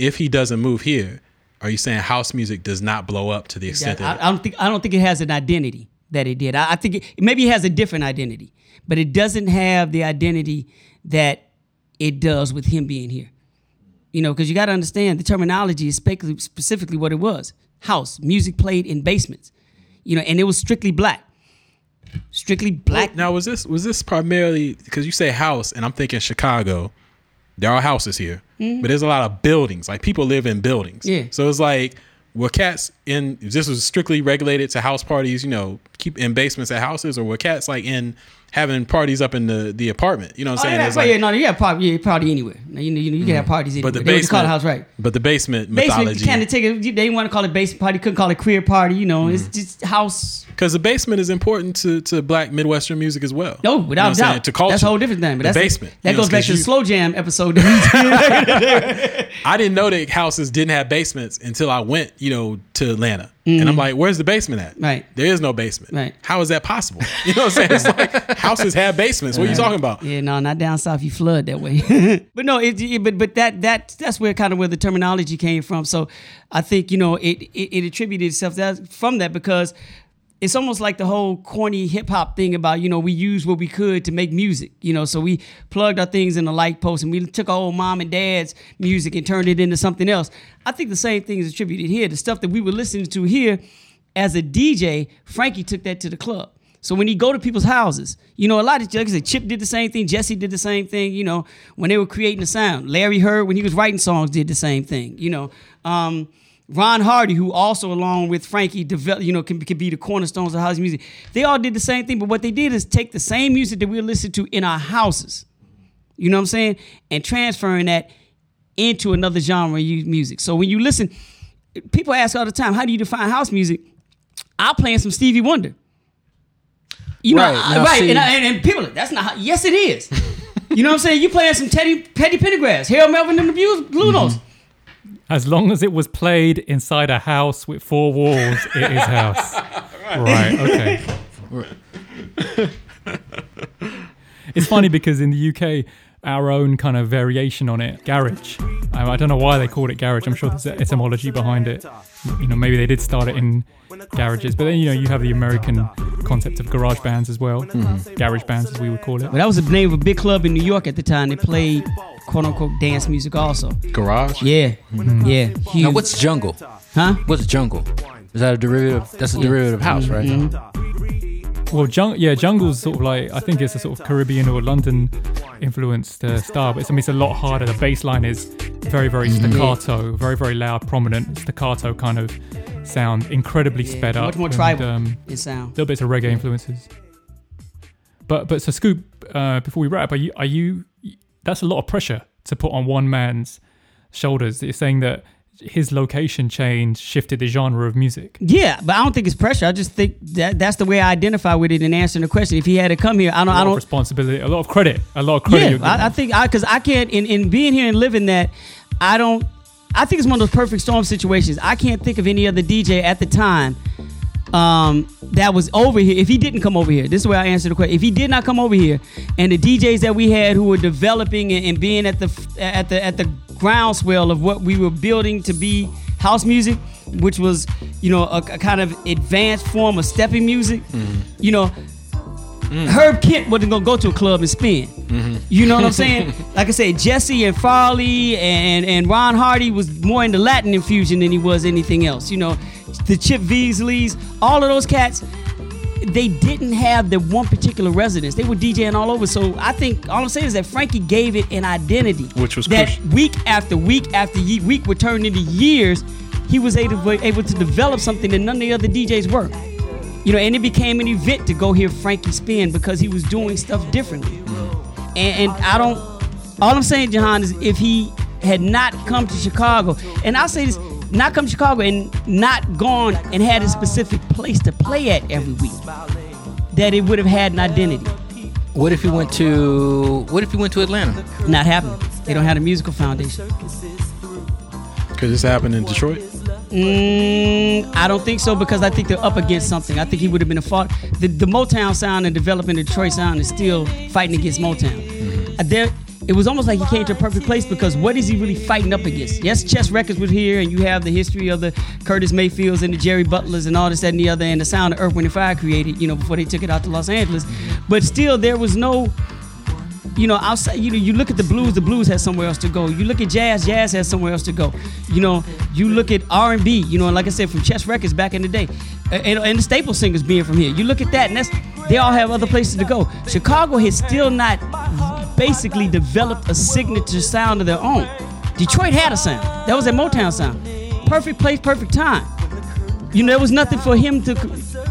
if he doesn't move here, are you saying house music does not blow up to the extent I, that I don't think I don't think it has an identity that it did. I, I think it, maybe it has a different identity, but it doesn't have the identity that it does with him being here. You know, because you got to understand the terminology is spec- specifically what it was: house music played in basements. You know, and it was strictly black, strictly black. Now was this was this primarily because you say house and I'm thinking Chicago. There are houses here, but there's a lot of buildings. Like people live in buildings. Yeah. So it's like were cats in this was strictly regulated to house parties, you know, keep in basements at houses, or were cats like in having parties up in the the apartment? You know what Oh, I'm saying? yeah, yeah, like- Mm. no, you have party, yeah, party anywhere. You know, you, know, you can have parties anywhere. but the call basement, it house right. But the basement, Basement mythology, kind of take it. They want to call it basement party. Couldn't call it queer party. You know, it's Mm. just house. because the basement is important to to black Midwestern music as well. No, You know without I'm saying? doubt. To culture, That's a whole different thing. But the that's basement. That You know, goes back to the slow jam episode. that we did. I didn't know that houses didn't have basements until I went, you know, to Atlanta. And I'm like, where's the basement at? Mm-hmm. Right. There is no basement. Right. How is that possible? You know what I'm saying? It's like houses have basements. What are you talking about? yeah, no, not down south. You flood that way. but no, it, it- but but that that that's where kind of where the terminology came from. So I think you know it it, it attributed itself that, from that because. It's almost like the whole corny hip hop thing about, you know, we used what we could to make music, you know, so we plugged our things in the light post and we took our old mom and dad's music and turned it into something else. I think the same thing is attributed here. The stuff that we were listening to here as a DJ, Frankie took that to the club. So when he go to people's houses, you know, a lot of like I said, Chip did the same thing, Jesse did the same thing, you know, when they were creating the sound. Larry Heard, when he was writing songs, did the same thing, you know. Um, Ron Hardy, who also along with Frankie develop, you know, can, can be the cornerstones of house music. They all did the same thing, but what they did is take the same music that we listen to in our houses, you know what I'm saying, and transferring that into another genre of music. So when you listen, people ask all the time, how do you define house music? I'm playing some Stevie Wonder. You know, Right, I- right, see- and, I- and, and people, that's not. How, yes, it is. you know what I'm saying? You playing some Teddy Teddy Pendergrass, Harold Melvin and the Blues, Blue Notes. As long as it was played inside a house with four walls, it is house. right. Okay. it's funny because in the UK, our own kind of variation on it, garage, I don't know why they called it garage. I'm sure there's an etymology behind it. You know, maybe they did start it in garages, but then you know you have the American concept of garage bands as well, mm-hmm. garage bands as we would call it. But that was the name of a big club in New York at the time. They played quote unquote dance music also. Garage. Yeah, yeah. Huge. Now, what's jungle? huh? What's jungle? Is that a derivative? That's a derivative of house, right? Well, jung- yeah, jungle's sort of like I think it's a sort of Caribbean or London influenced uh, style, but it's, I mean it's a lot harder. The bass line is very very staccato, very very loud, prominent staccato kind of sound, incredibly Yeah, sped up, much more and, tribal. um, It sound. little bits of reggae influences. But but so Scoop, uh, before we wrap, are you are you? That's a lot of pressure to put on one man's shoulders. You're saying that his location change shifted the genre of music. Yeah, but I don't think it's pressure. I just think that that's the way I identify with it in answering the question. If he had to come here, I don't. A I lot of don't. responsibility, a lot of credit, a lot of credit. Yeah, I, I think I because I can't in, in being here and living that, I don't. I think it's one of those perfect storm situations. I can't think of any other DJ at the time um, that was over here. If he didn't come over here, this is where I answer the question. If he did not come over here, and the DJs that we had who were developing and, and being at the at the at the groundswell of what we were building to be house music, which was you know a, a kind of advanced form of stepping music, you know. Mm. Herb Kent wasn't gonna go to a club and spin. Mm-hmm. You know what I'm saying? like I said, Jesse and Farley and, and Ron Hardy was more into Latin infusion than he was anything else. You know, the Chip Beasleys, all of those cats, they didn't have the one particular residence. They were DJing all over. So I think all I'm saying is that Frankie gave it an identity, Which was that crucial. week after week after ye- week would turn into years. He was able, able to develop something that none of the other DJs were. You know, and it became an event to go hear Frankie spin because he was doing stuff differently. And, and I don't. All I'm saying, Jahan, is if he had not come to Chicago, and I'll say this, not come to Chicago and not gone and had a specific place to play at every week, that it would have had an identity. What if he went to What if he went to Atlanta? Not happening. They don't have a musical foundation. Could this happen in Detroit? Mm, I don't think so because I think they're up against something. I think he would have been a fault. The, the Motown sound and developing the Detroit sound is still fighting against Motown. Uh, There, it was almost like he came to a perfect place because what is he really fighting up against? Yes, Chess Records was here, and you have the history of the Curtis Mayfields and the Jerry Butlers and all this, that, and the other, and the sound of Earth, Wind, and Fire created, you know, before they took it out to Los Angeles. But still, there was no you know, outside, you know, you look at the blues, the blues has somewhere else to go. You look at jazz, jazz has somewhere else to go. You know, you look at R and B, you know, like I said, from Chess Records back in the day, and, and the staple singers being from here. You look at that, and that's they all have other places to go. Chicago has still not basically developed a signature sound of their own. Detroit had a sound. That was a Motown sound. Perfect place, perfect time. You know, there was nothing for him to,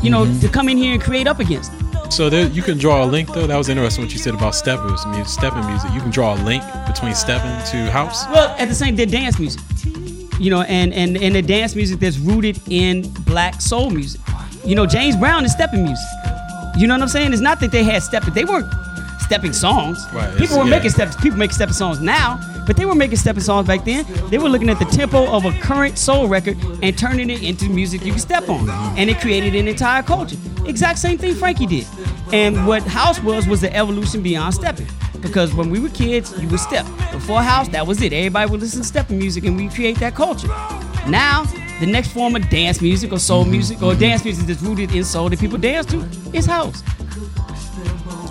you know, to come in here and create up against. So there, you can draw a link though. That was interesting what you said about steppers, music, stepping music. You can draw a link between stepping to house. Well, at the same, they're dance music. You know, and and and the dance music that's rooted in black soul music. You know, James Brown is stepping music. You know what I'm saying? It's not that they had stepping. They weren't stepping songs. Right, People were yeah. making steps. People make stepping songs now, but they were making stepping songs back then. They were looking at the tempo of a current soul record and turning it into music you can step on, and it created an entire culture. Exact same thing Frankie did. And what house was was the evolution beyond stepping. Because when we were kids, you would step. Before house, that was it. Everybody would listen to stepping music, and we create that culture. Now, the next form of dance music or soul music or dance music that's rooted in soul that people dance to is house.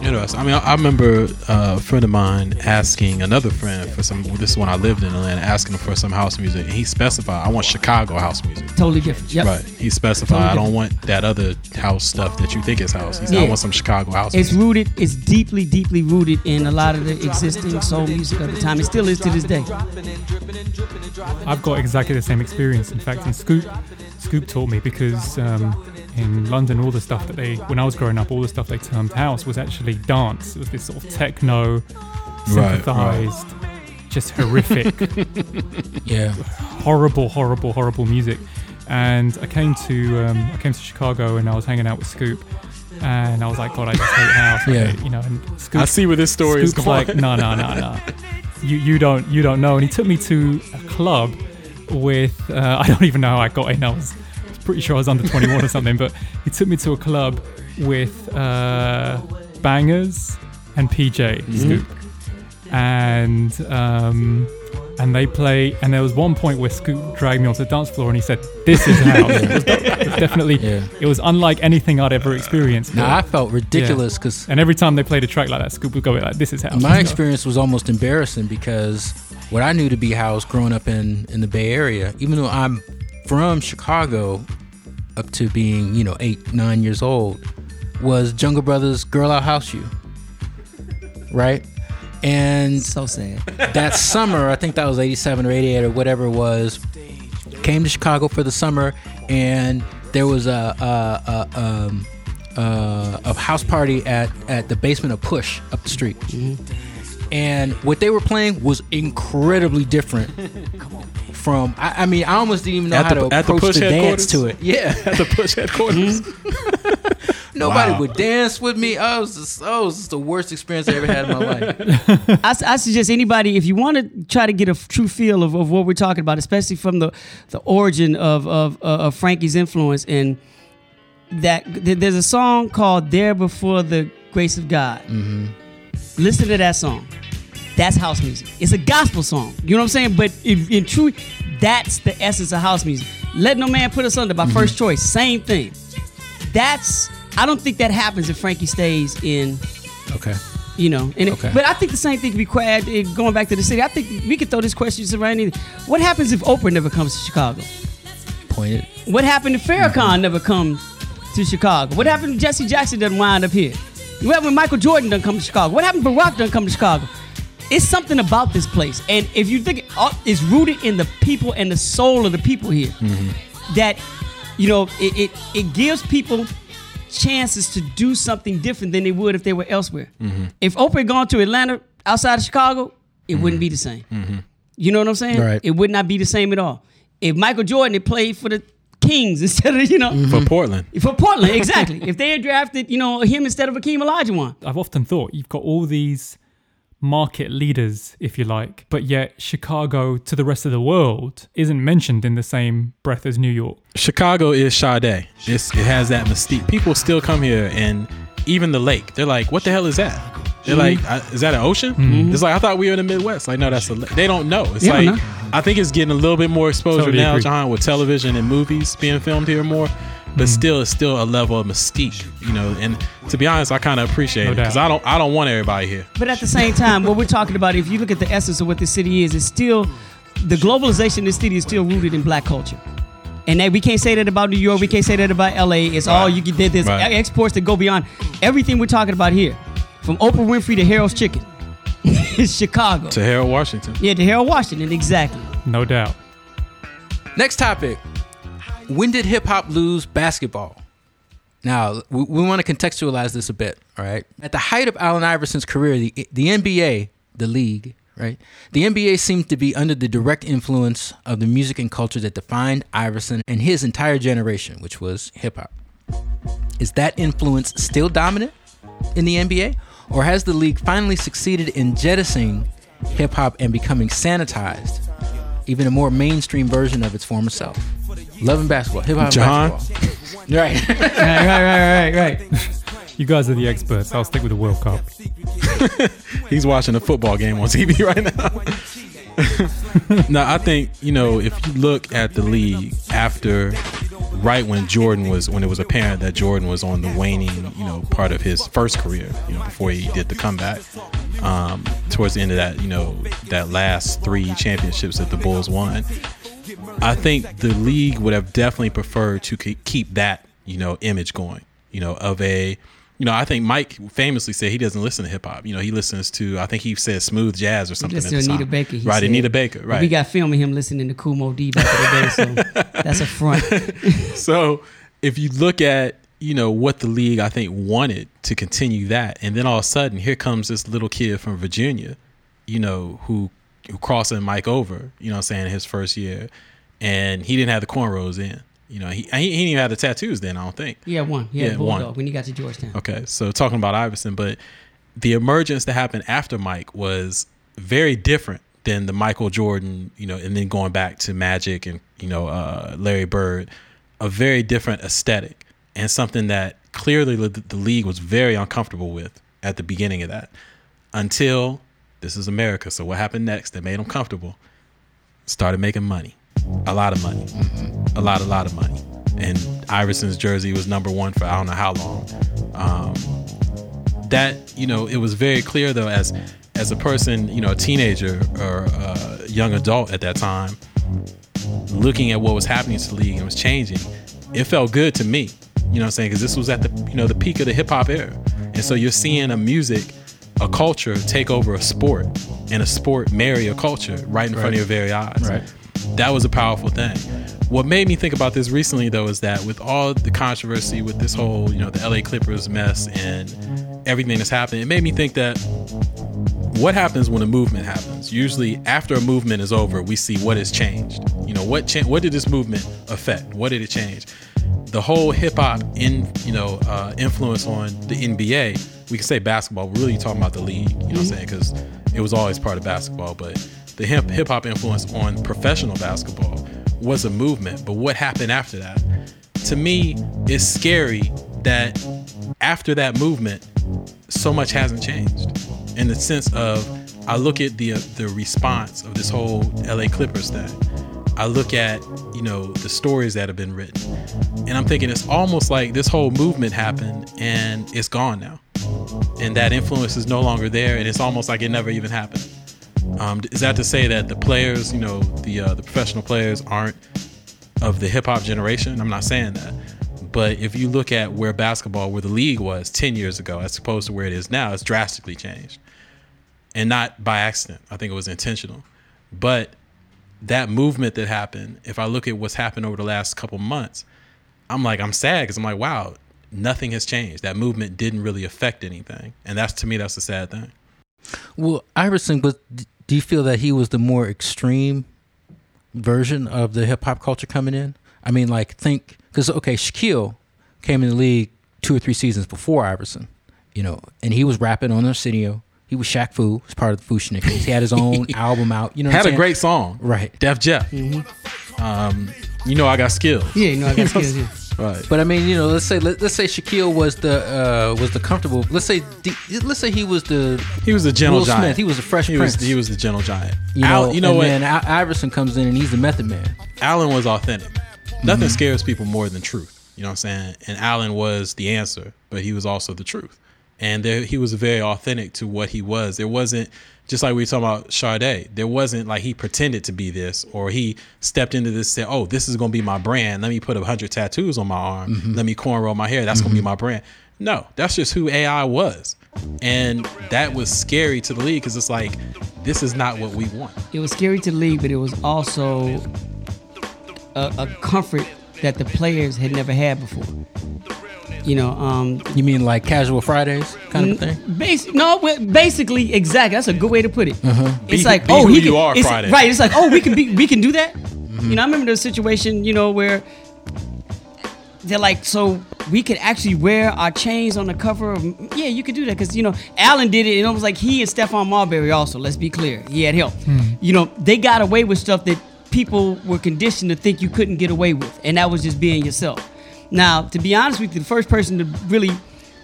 Interesting. I mean, I, I remember uh, a friend of mine asking another friend for some. This is when I lived in Atlanta, asking him for some house music, and he specified, "I want Chicago house music." Totally different. Yep. Right. He specified, Totally "I don't want that other house stuff that you think is house." He said, Yeah. "I want some Chicago house." It's music. rooted, it's deeply, deeply rooted in a lot of the existing soul music of the time. It still is to this day. I've got exactly the same experience. In fact, and Scoop, Scoop taught me because um, in London, all the stuff that they, when I was growing up, all the stuff they termed house was actually dance. It was this sort of techno, Right, synthesized, just horrific, Yeah. horrible, horrible, horrible music. And I came to um, I came to Chicago and I was hanging out with Scoop, and I was like, God, I just hate house. Yeah. hate- you know. And Scoop, I see where this story is going. like, no, no, no, no. You you don't you don't know. And he took me to a club with uh, I don't even know how I got in. I was pretty sure I was under 21 or something. But he took me to a club with uh, bangers and PJ Scoop, and um, and they play. And there was one point where Scoop dragged me onto the dance floor, and he said, "This is house." it, was, definitely. Yeah. It was unlike anything I'd ever experienced. Now I felt ridiculous because and every time they played a track like that, Scoop would go like, "This is house." my experience was almost embarrassing because what I knew to be house growing up in in the Bay Area, even though I'm from Chicago, up to being you know eight nine years old, was Jungle Brothers' "Girl I'll House You," right? And So sad. that summer, I think that was 87 or 88 or whatever it was, came to Chicago for the summer, and there was a a, a, um, uh, a house party at, at the basement of Push up the street. And what they were playing was incredibly different from. I, I mean, I almost didn't even know At how the- to at the approach Push the dance to it. Yeah, At the push headquarters. nobody Wow. would dance with me. I was just, oh, it was just the worst experience I ever had in my life. I, I suggest anybody, if you want to try to get a true feel of, of what we're talking about, especially from the, the origin of, of, uh, of Frankie's influence, and that there's a song called There But for the Grace of God. Listen to that song. That's house music. It's a gospel song. You know what I'm saying? But in, in true, that's the essence of house music. Let No Man Put Asunder by First Choice. Same thing. That's, I don't think that happens if Frankie stays in Okay. you know. And it- Okay. but I think the same thing could be quite uh, going back to the city. I think we could throw this question around. Either. What happens if Oprah never comes to Chicago? Pointed. What happened if Farrakhan Mm-hmm. never comes to Chicago? What happened if Jesse Jackson doesn't wind up here? What happened when Michael Jordan doesn't come to Chicago? What happened Barack doesn't come to Chicago? It's something about this place, and if you think it's rooted in the people and the soul of the people here, Mm-hmm. that you know it, it it gives people chances to do something different than they would if they were elsewhere. Mm-hmm. If Oprah had gone to Atlanta outside of Chicago, it wouldn't be the same. You know what I'm saying? Mm-hmm. Right. It would not be the same at all. If Michael Jordan had played for the Kings instead of you know Mm-hmm. For Portland. for Portland, exactly. if they had drafted you know him instead of Akeem Olajuwon, I've often thought you've got all these market leaders, if you like, but yet Chicago to the rest of the world isn't mentioned in the same breath as New York. Chicago is Sade. It's, it has that mystique. People still come here, and even the lake, they're like, "What the hell is that?" They're Mm-hmm. like, "Is that an ocean?" It's like I thought we were in the Midwest. Like, no, that's a. They don't know. It's They don't like. I think it's getting a little bit more exposure Totally now, agree. John, with television and movies being filmed here more. But Mm-hmm. still, it's still a level of mystique, you know. And to be honest, I kind of appreciate No it because. I don't, I don't want everybody here. but at the same time, what we're talking about, if you look at the essence of what this city is, it's still the globalization of this city is still rooted in black culture. And that we can't say that about New York. We can't say that about LA. It's all you can. there- There's Right. exports that go beyond everything we're talking about here, from Oprah Winfrey to Harold's Chicken. it's Chicago. To Harold Washington, Yeah, to Harold Washington, exactly. No doubt. Next topic. When did hip hop lose basketball? Now, we, we want to contextualize this a bit, all right? At the height of Allen Iverson's career, the, the NBA, the league, right? The NBA seemed to be under the direct influence of the music and culture that defined Iverson and his entire generation, which was hip hop. Is that influence still dominant in the NBA? Or has the league finally succeeded in jettisoning hip hop and becoming sanitized, even a more mainstream version of its former self? Love and basketball, hip hop and basketball. Right. right, right, right, right, right. You guys are the experts. I'll stick with the World Cup. he's watching a football game on TV right now. no, I think you know if you look at the league after, right when Jordan was when it was apparent that Jordan was on the waning, you know, part of his first career, you know, before he did the comeback. Um, towards the end of that, you know, that last three championships that the Bulls won, I think the league would have definitely preferred to keep that, you know, image going, you know, of a, you know, I think Mike famously said he doesn't listen to hip hop. You know, he listens to, I think he said smooth jazz or something. To Anita time. Baker. He right? said. Anita Baker. Right. We got film of him listening to Kool Moe Dee back in the day, so that's a front. so if you look at you know what the league I think wanted to continue that, and then all of a sudden here comes this little kid from Virginia, you know who who crossing Mike over, you know, what I'm saying his first year, and he didn't have the cornrows in. You know, he he, he didn't even have the tattoos then. I don't think. Yeah, one. He Yeah, bulldog one. when he got to Georgetown. Okay, so talking about Iverson, but the emergence that happened after Mike was very different than the Michael Jordan, you know, and then going back to Magic and you know uh, Larry Bird, a very different aesthetic and something that clearly the, the league was very uncomfortable with at the beginning of that. Until this is America, so what happened next that made them comfortable? started making money, a lot of money, a lot, a lot of money. And Iverson's jersey was number one for I don't know how long. Um, that you know, it was very clear though, as as a person, you know, a teenager or a young adult at that time, looking at what was happening to the league and was changing, it felt good to me. You know what I'm saying? Because this was at the you know the peak of the hip hop era, and so you're seeing a music, a culture take over a sport, and a sport marry a culture right in front of your very eyes. Right. That was a powerful thing. What made me think about this recently, though, is that with all the controversy with this whole, you know, the LA Clippers mess and everything that's happened, it made me think that what happens when a movement happens? Usually, after a movement is over, we see what has changed. You know, what cha- what did this movement affect? What did it change? The whole hip hop in you know uh, influence on the NBA. We can say basketball. We're really talking about the league. You know what I'm saying? Because it was always part of basketball, but the hip hop influence on professional basketball was a movement. But what happened after that? To me, it's scary that after that movement, so much hasn't changed in the sense of I look at the the response of this whole LA Clippers thing. I look at you know the stories that have been written, and I'm thinking it's almost like this whole movement happened and it's gone now, and that influence is no longer there, and it's almost like it never even happened. Um, is that to say that the players, you know, the uh, the professional players aren't of the hip hop generation? I'm not saying that. But if you look at where basketball, where the league was 10 years ago, as opposed to where it is now, it's drastically changed. And not by accident. I think it was intentional. But that movement that happened, if I look at what's happened over the last couple months, I'm like, I'm sad because I'm like, wow, nothing has changed. That movement didn't really affect anything. And that's to me, that's a sad thing. Well, Iverson, but do you feel that he was the more extreme version of the hip hop culture coming in? I mean, like, think because okay, Shaquille came in the league two or three seasons before Iverson, you know, and he was rapping on Arsenio. He was Shaq Fu, was part of the Fu-Schnickens. He had his own album out. You know, what Had I'm a saying? great song. right. Def Jeff. Um, you know, I got skills. Yeah, you know, I got skills. Yeah. Right. But I mean, you know, let's say let, let's say Shaquille was the uh, was the comfortable. Let's say D- let's say he was the He was a gentle Will giant. Smith. He was a fresh he prince. Was, he was the gentle giant. you know, Al, you know and what? then Iverson comes in and he's the method man. Allen was authentic. Nothing Mm-hmm. scares people more than truth. You know what I'm saying? And Allen was the answer, but he was also the truth. And there, he was very authentic to what he was. There wasn't just like we were talking about Sade. There wasn't like he pretended to be this or he stepped into this and said, "Oh, this is going to be my brand. Let me put a hundred tattoos on my arm. Mm-hmm. Let me cornrow my hair. That's going to be my brand." No, that's just who AI was, and that was scary to the league because it's like this is not what we want. It was scary to the league, but it was also a, a comfort that the players had never had before. You know, um, You mean like casual Fridays kind of thing? Basi- no, basically, exactly. That's a good way to put it. Mm-hmm. Be- It's like, be oh, who he you can, are it's- Friday. right? It's like, oh, we can be, we can do that. Mm-hmm. You know, I remember the situation, you know, where they're like, so we could actually wear our chains on the cover of, yeah, you could do that because you know, Allen did it, and it was like he and Stephon Marbury also. Let's be clear, he had help. Hmm. You know, they got away with stuff that people were conditioned to think you couldn't get away with, and that was just being yourself. Now, to be honest with you, the first person to really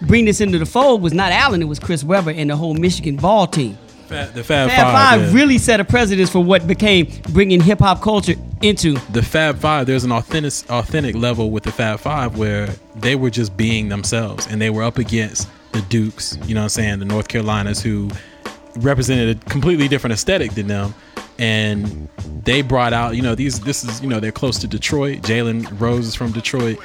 bring this into the fold was not Allen; it was Chris Webber and the whole Michigan ball team. Fa- The Fab, Fab Five, Five yeah. really set a precedence for what became bringing hip hop culture into. the Fab Five, there's an authentic authentic level with the Fab Five where they were just being themselves and they were up against the Dukes, you know what I'm saying, the North Carolinas who represented a completely different aesthetic than them. And they brought out, you know, these this is, you know, they're close to Detroit. Jalen Rose is from Detroit.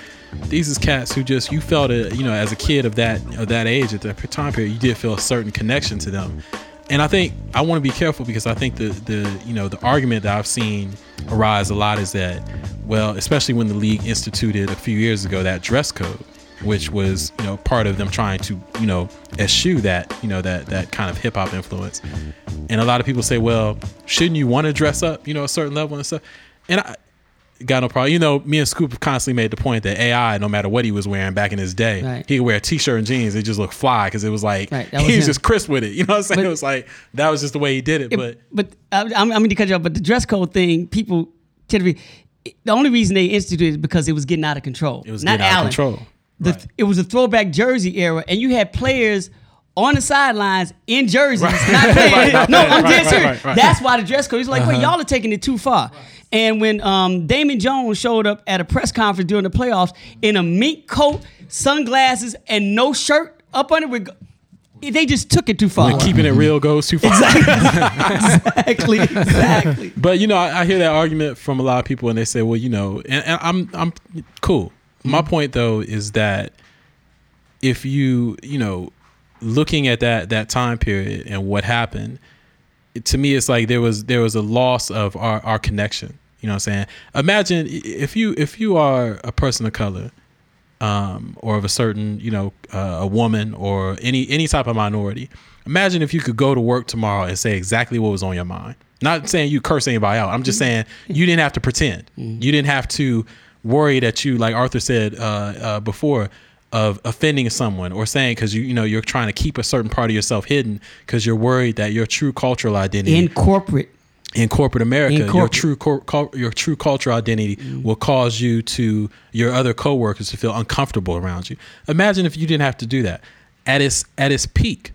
These is cats who just you felt a you know, as a kid of that of that age at that time period, you did feel a certain connection to them and I think I want to be careful because I think the the you know the argument that I've seen arise a lot is that well, especially when the league instituted a few years ago that dress code, which was you know part of them trying to you know eschew that you know that that kind of hip hop influence, and a lot of people say, well, shouldn't you want to dress up you know a certain level and stuff, and I. Got no problem. You know, me and Scoop constantly made the point that AI, no matter what he was wearing back in his day, Right. he could wear a t-shirt and jeans. It just looked fly because it was like Right, that he was was him. just crisp with it. You know what I'm saying? But- it was like that was just the way he did it. But but I, I'm, I'm going to cut you off. But the dress code thing, people tend to be. The only reason they instituted it is because it was getting out of control. it was not getting out of control. The, Right. It was a throwback jersey era, and you had players on the sidelines in jerseys, not playing. Right, right, no, right, I'm right, dead right, serious. right, right. That's why the dress code. He's like, Uh-huh. wait, y'all are taking it too far. And when um, Damon Jones showed up at a press conference during the playoffs in a mink coat, sunglasses, and no shirt up under it, they just took it too far. When keeping it real goes too far. exactly, exactly. But you know, I, I hear that argument from a lot of people, and they say, "Well, you know," and, and I'm I'm cool. My point though is that if you you know looking at that that time period and what happened, it, to me, it's like there was there was a loss of our our connection. You know what I'm saying? Imagine if you if you are a person of color, um, or of a certain you know uh, a woman or any any type of minority. Imagine if you could go to work tomorrow and say exactly what was on your mind. Not saying you curse anybody out. I'm just saying you didn't have to pretend. You didn't have to worry that you, like Arthur said uh, uh, before, of offending someone or saying because you you know you're trying to keep a certain part of yourself hidden because you're worried that your true cultural identity In corporate, in corporate America, In your true cor- cul- your true cultural identity will cause you to your other coworkers to feel uncomfortable around you. Imagine if you didn't have to do that at its at its peak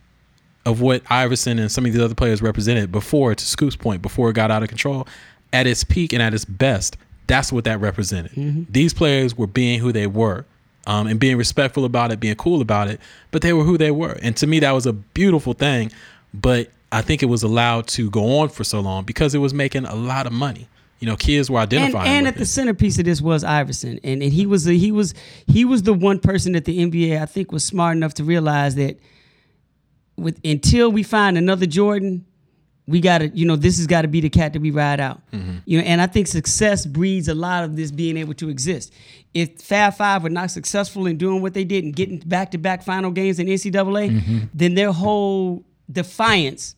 of what Iverson and some of these other players represented before, to Scoop's point, before it got out of control. At its peak and at its best, that's what that represented. Mm-hmm. These players were being who they were. Um, and being respectful about it, being cool about it, but they were who they were. And to me, that was a beautiful thing. But I think it was allowed to go on for so long because it was making a lot of money. You know, kids were identifying. and with at the centerpiece of this was Iverson, and and he was the, he was he was the one person that the NBA I think was smart enough to realize that with until we find another Jordan, we got to you know this has got to be the cat that we ride out. Mm-hmm. You know, and I think success breeds a lot of this being able to exist. If Fab Five were not successful in doing what they did and getting back to back final games in NCAA, Mm-hmm. then their whole defiance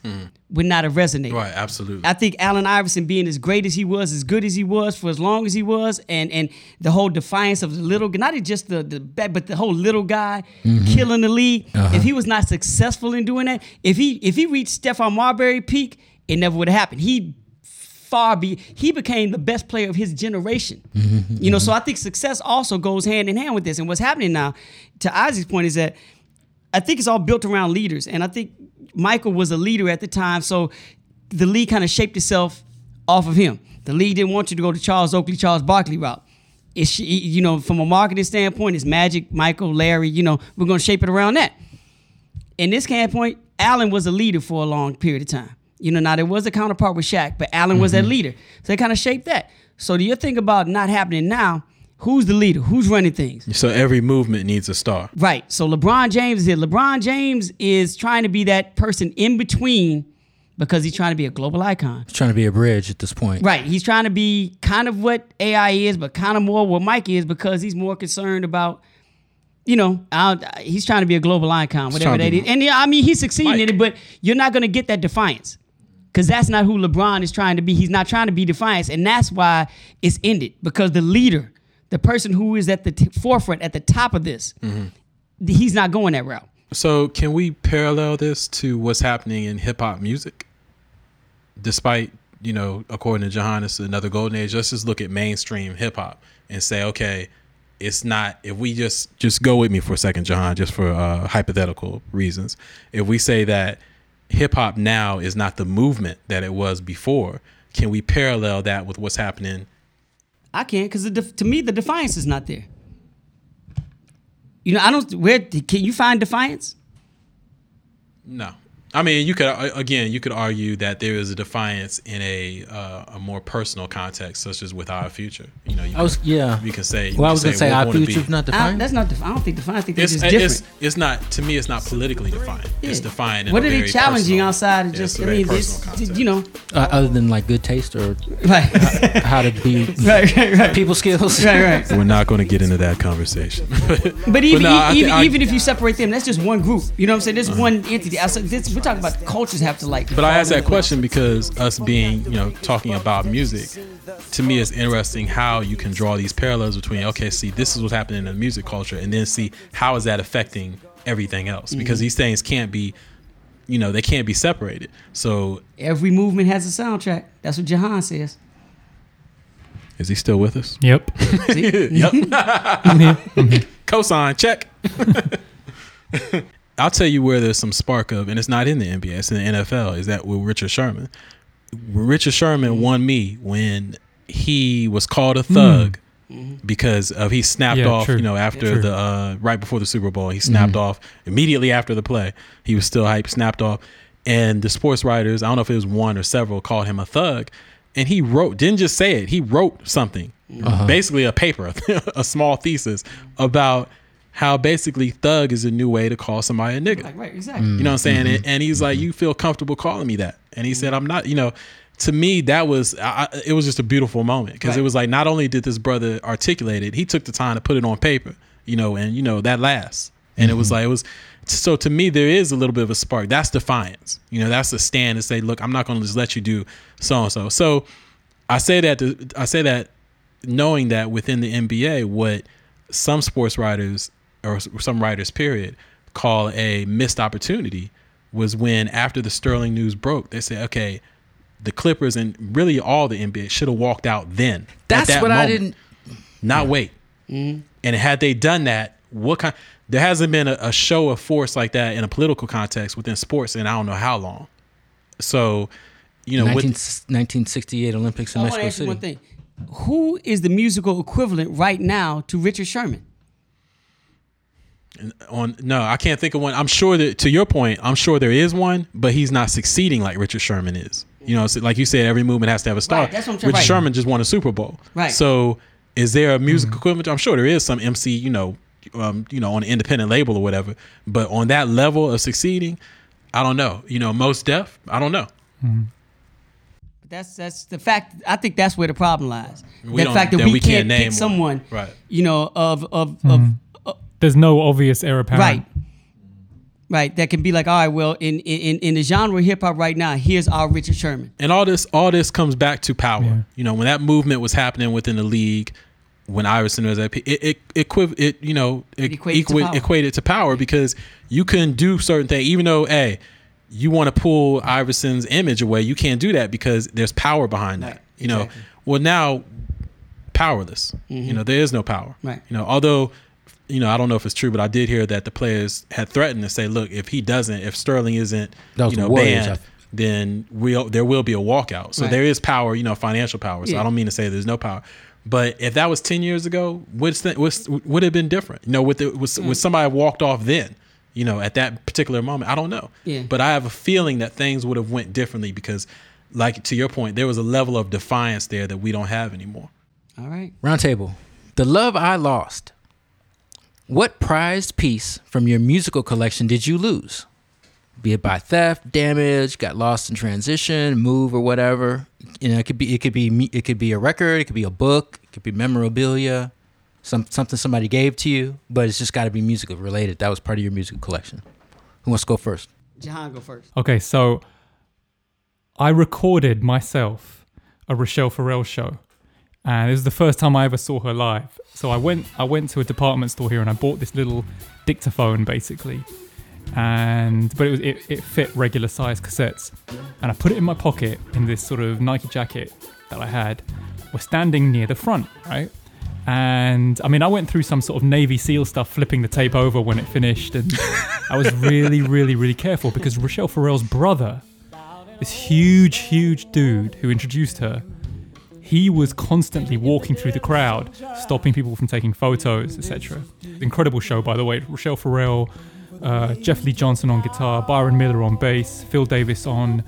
would not have resonated. right, absolutely. I think Allen Iverson being as great as he was, as good as he was, for as long as he was, and and the whole defiance of the little, not just the the bad, but the whole little guy mm-hmm. killing the league. Uh-huh. If he was not successful in doing that, if he if he reached Stephon Marbury peak, it never would have happened. He far be he became the best player of his generation. Mm-hmm, mm-hmm, you know, so I think success also goes hand in hand with this. And what's happening now, to Isaac's point, is that I think it's all built around leaders, and I think Michael was a leader at the time, so the league kind of shaped itself off of him. The league didn't want you to go to Charles Oakley, Charles Barkley route. It's you know from a marketing standpoint, it's Magic, Michael, Larry. You know we're going to shape it around that. In this standpoint, Allen was a leader for a long period of time. You know now there was a counterpart with Shaq, but Allen was that mm-hmm. leader, so they kind of shaped that. So do you think about not happening now? Who's the leader? Who's running things? so every movement needs a star. Right. So LeBron James is here. LeBron James is trying to be that person in between because he's trying to be a global icon. He's trying to be a bridge at this point. Right. He's trying to be kind of what AI is, but kind of more what Mike is because he's more concerned about, you know, uh, he's trying to be a global icon, whatever trying to that be is. And yeah, I mean, he's succeeding in it, but you're not going to get that defiance because that's not who LeBron is trying to be. He's not trying to be defiance. And that's why it's ended because the leader, the person who is at the t- forefront, at the top of this, he's not going that route. So can we parallel this to what's happening in hip hop music? Despite, you know, according to Johannes, another golden age, let's just look at mainstream hip hop and say, okay, it's not if we just just go with me for a second, Jahan, just for uh, hypothetical reasons. If we say that hip hop now is not the movement that it was before, can we parallel that with what's happening? I can't because to me the defiance is not there. You know, I don't. Where can you find defiance? No. I mean, you could uh, again, you could argue that there is a defiance in a uh, a more personal context, such as with our future. You know, you I was can, yeah. you can say. you Well, I can was gonna say we're our gonna be- future's not I, defined. that's not. Def- I don't think defiance. I think they're It's, just it's different. it's not to me. It's not politically defined. It's Yeah. defined. In What a are they challenging personal- outside of just? it's a I mean, personal it's concept. you know, uh, other than like good taste or right, how to be right, right, right, people skills. right, right. We're not going to get into that conversation. But even no, I even, I- even if you separate them, that's just one group. You know what I'm saying? There's one entity. I this, we're talking about cultures have to like. But I asked fall that question because us being, you know, talking about music, to me it's interesting how you can draw these parallels between, okay, see, this is what's happening in the music culture, and then see how is that affecting everything else? Mm-hmm. Because these things can't be, you know, they can't be separated. So Every movement has a soundtrack. That's what Jahan says. is he still with us? Yep. yep. I'm here. Cosign, check. I'll tell you where there's some spark of, and it's not in the NBA, it's in the NFL. Is that with Richard Sherman? Richard Sherman mm-hmm. won me when he was called a thug mm-hmm. because of he snapped Yeah, off. true. You know, after True. the uh, right before the Super Bowl, he snapped mm-hmm. off immediately after the play. He was still hype, snapped off, and the sports writers, I don't know if it was one or several, called him a thug, and he wrote didn't just say it, he wrote something, uh-huh. basically a paper, a small thesis about how basically thug is a new way to call somebody a nigga. Right, right, exactly. Mm, you know what I'm saying? Mm-hmm. And, and he's like, mm-hmm. "You feel comfortable calling me that?" And he said, mm-hmm. "I'm not." You know, to me, that was I, I- it was just a beautiful moment because it was like not only did this brother articulate it, he took the time to put it on paper. You know, and you know that lasts. And it was like it was. So to me, there is a little bit of a spark. That's defiance. You know, that's a stand to say, "Look, I'm not going to just let you do so and so." So I say that to, I say that knowing that within the NBA, what some sports writers or some writers, period, call a missed opportunity was when after the Sterling news broke, they said, okay, the Clippers and really all the NBA should have walked out then. That's that what I didn't. Not wait. Mm-hmm. And had they done that, what kind? There hasn't been a, a show of force like that in a political context within sports in I don't know how long. So, you know, 19, with, 1968 Olympics in I want to Mexico ask you City. one thing. Who is the musical equivalent right now to Richard Sherman? On no, I can't think of one. I'm sure that to your point, I'm sure there is one, but he's not succeeding like Richard Sherman is. You know, so like you said, every movement has to have a star. Right, that's what I'm trying- Richard right. Sherman just won a Super Bowl. Right. So is there a mm-hmm. music equivalent? I'm sure there is some MC, you know, um, you know, on an independent label or whatever. But on that level of succeeding, I don't know. You know, most deaf, I don't know. Mm-hmm. That's that's the fact. I think that's where the problem lies. We the fact that that we, we can't, can't name pick one. someone, Right. You know, of of of mm-hmm. There's no obvious heir apparent. right, right. That can be like, all right, well, in in in the genre of hip hop right now, here's our Richard Sherman. and all this all this comes back to power. Yeah. You know, when that movement was happening within the league, when Iverson was at, it it it, equiv- it you know it, equated to equi- power. equated to power because you couldn't do certain things, even though hey, you want to pull Iverson's image away, you can't do that because there's power behind that. Right, You know, exactly. well now powerless. You know, there is no power. Mm-hmm. Right. You know, although. You know, I don't know if it's true, but I did hear that the players had threatened to say, "Look, if he doesn't, if Sterling isn't, you know, the Warriors, banned, I- then we'll there will be a walkout. So Right. there is power, you know, financial power. So Yeah. I don't mean to say there's no power. But if that was ten years ago, what's the, what's, would it have been different? You know, with the, with, Mm. with somebody walked off then, you know, at that particular moment, I don't know. Yeah. But I have a feeling that things would have went differently because, like to your point, there was a level of defiance there that we don't have anymore. All right. Roundtable. The Love I Lost. What prized piece from your musical collection did you lose? Be it by theft, damage, got lost in transition, move, or whatever. You know, it could be it could be mu- it could be a record, it could be a book, it could be memorabilia, some something somebody gave to you, but it's just got to be musical related. That was part of your musical collection. Who wants to go first? Jahan, go first. Okay, so I recorded myself a Rachelle Ferrell show, and it was the first time I ever saw her live. So I went, I went to a department store here, and I bought this little dictaphone, basically, and but it was it, it fit regular size cassettes, and I put it in my pocket in this sort of Nike jacket that I had. We're standing near the front, right? And I mean, I went through some sort of Navy SEAL stuff, flipping the tape over when it finished, and I was really, really, really careful because Rachelle Ferrell's brother, this huge, huge dude who introduced her, he was constantly walking through the crowd, stopping people from taking photos, etc. Incredible show, by the way. Rachelle Ferrell, uh, Jeff Lee Johnson on guitar, Byron Miller on bass, Phil Davis on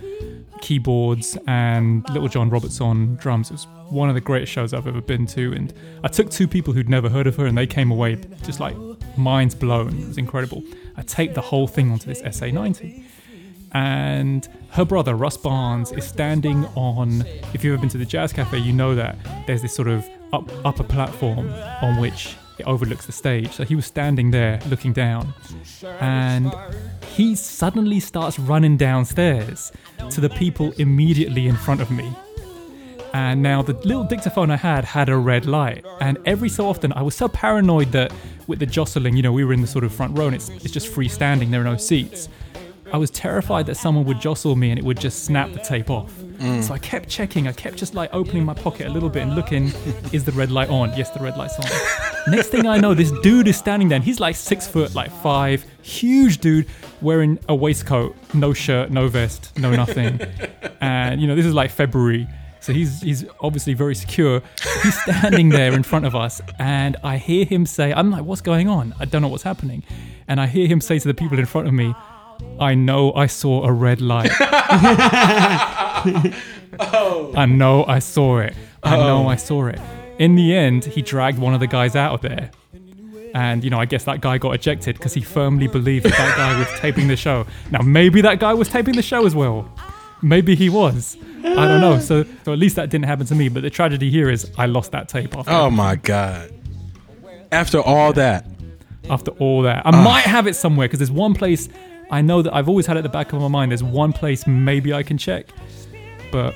keyboards, and Little John Roberts on drums. It was one of the greatest shows I've ever been to. And I took two people who'd never heard of her, and they came away just like minds blown. It was incredible. I taped the whole thing onto this SA90 and her brother Russ Barnes is standing on. If you've ever been to the Jazz Cafe, you know that there's this sort of up, upper platform on which it overlooks the stage. So he was standing there looking down, and he suddenly starts running downstairs to the people immediately in front of me. And now the little dictaphone I had had a red light, and every so often I was so paranoid that with the jostling, you know, we were in the sort of front row and it's, it's just freestanding, there are no seats. I was terrified that someone would jostle me and it would just snap the tape off. Mm. So I kept checking. I kept just like opening my pocket a little bit and looking, is the red light on? Yes, the red light's on. Next thing I know, this dude is standing there. And he's like six foot, like five, huge dude, wearing a waistcoat, no shirt, no vest, no nothing. and you know, this is like February. So he's he's obviously very secure. He's standing there in front of us, and I hear him say, "I'm like, what's going on? I don't know what's happening." And I hear him say to the people in front of me, "I know I saw a red light. oh. I know I saw it. I know oh. I saw it." In the end, he dragged one of the guys out of there. And, you know, I guess that guy got ejected because he firmly believed that that guy was taping the show. Now, maybe that guy was taping the show as well. Maybe he was. I don't know. So, so at least that didn't happen to me. But the tragedy here is I lost that tape after, Oh my god! After all that, after all that. I ah. might have it somewhere because there's one place I know that I've always had it at the back of my mind. There's one place maybe I can check. But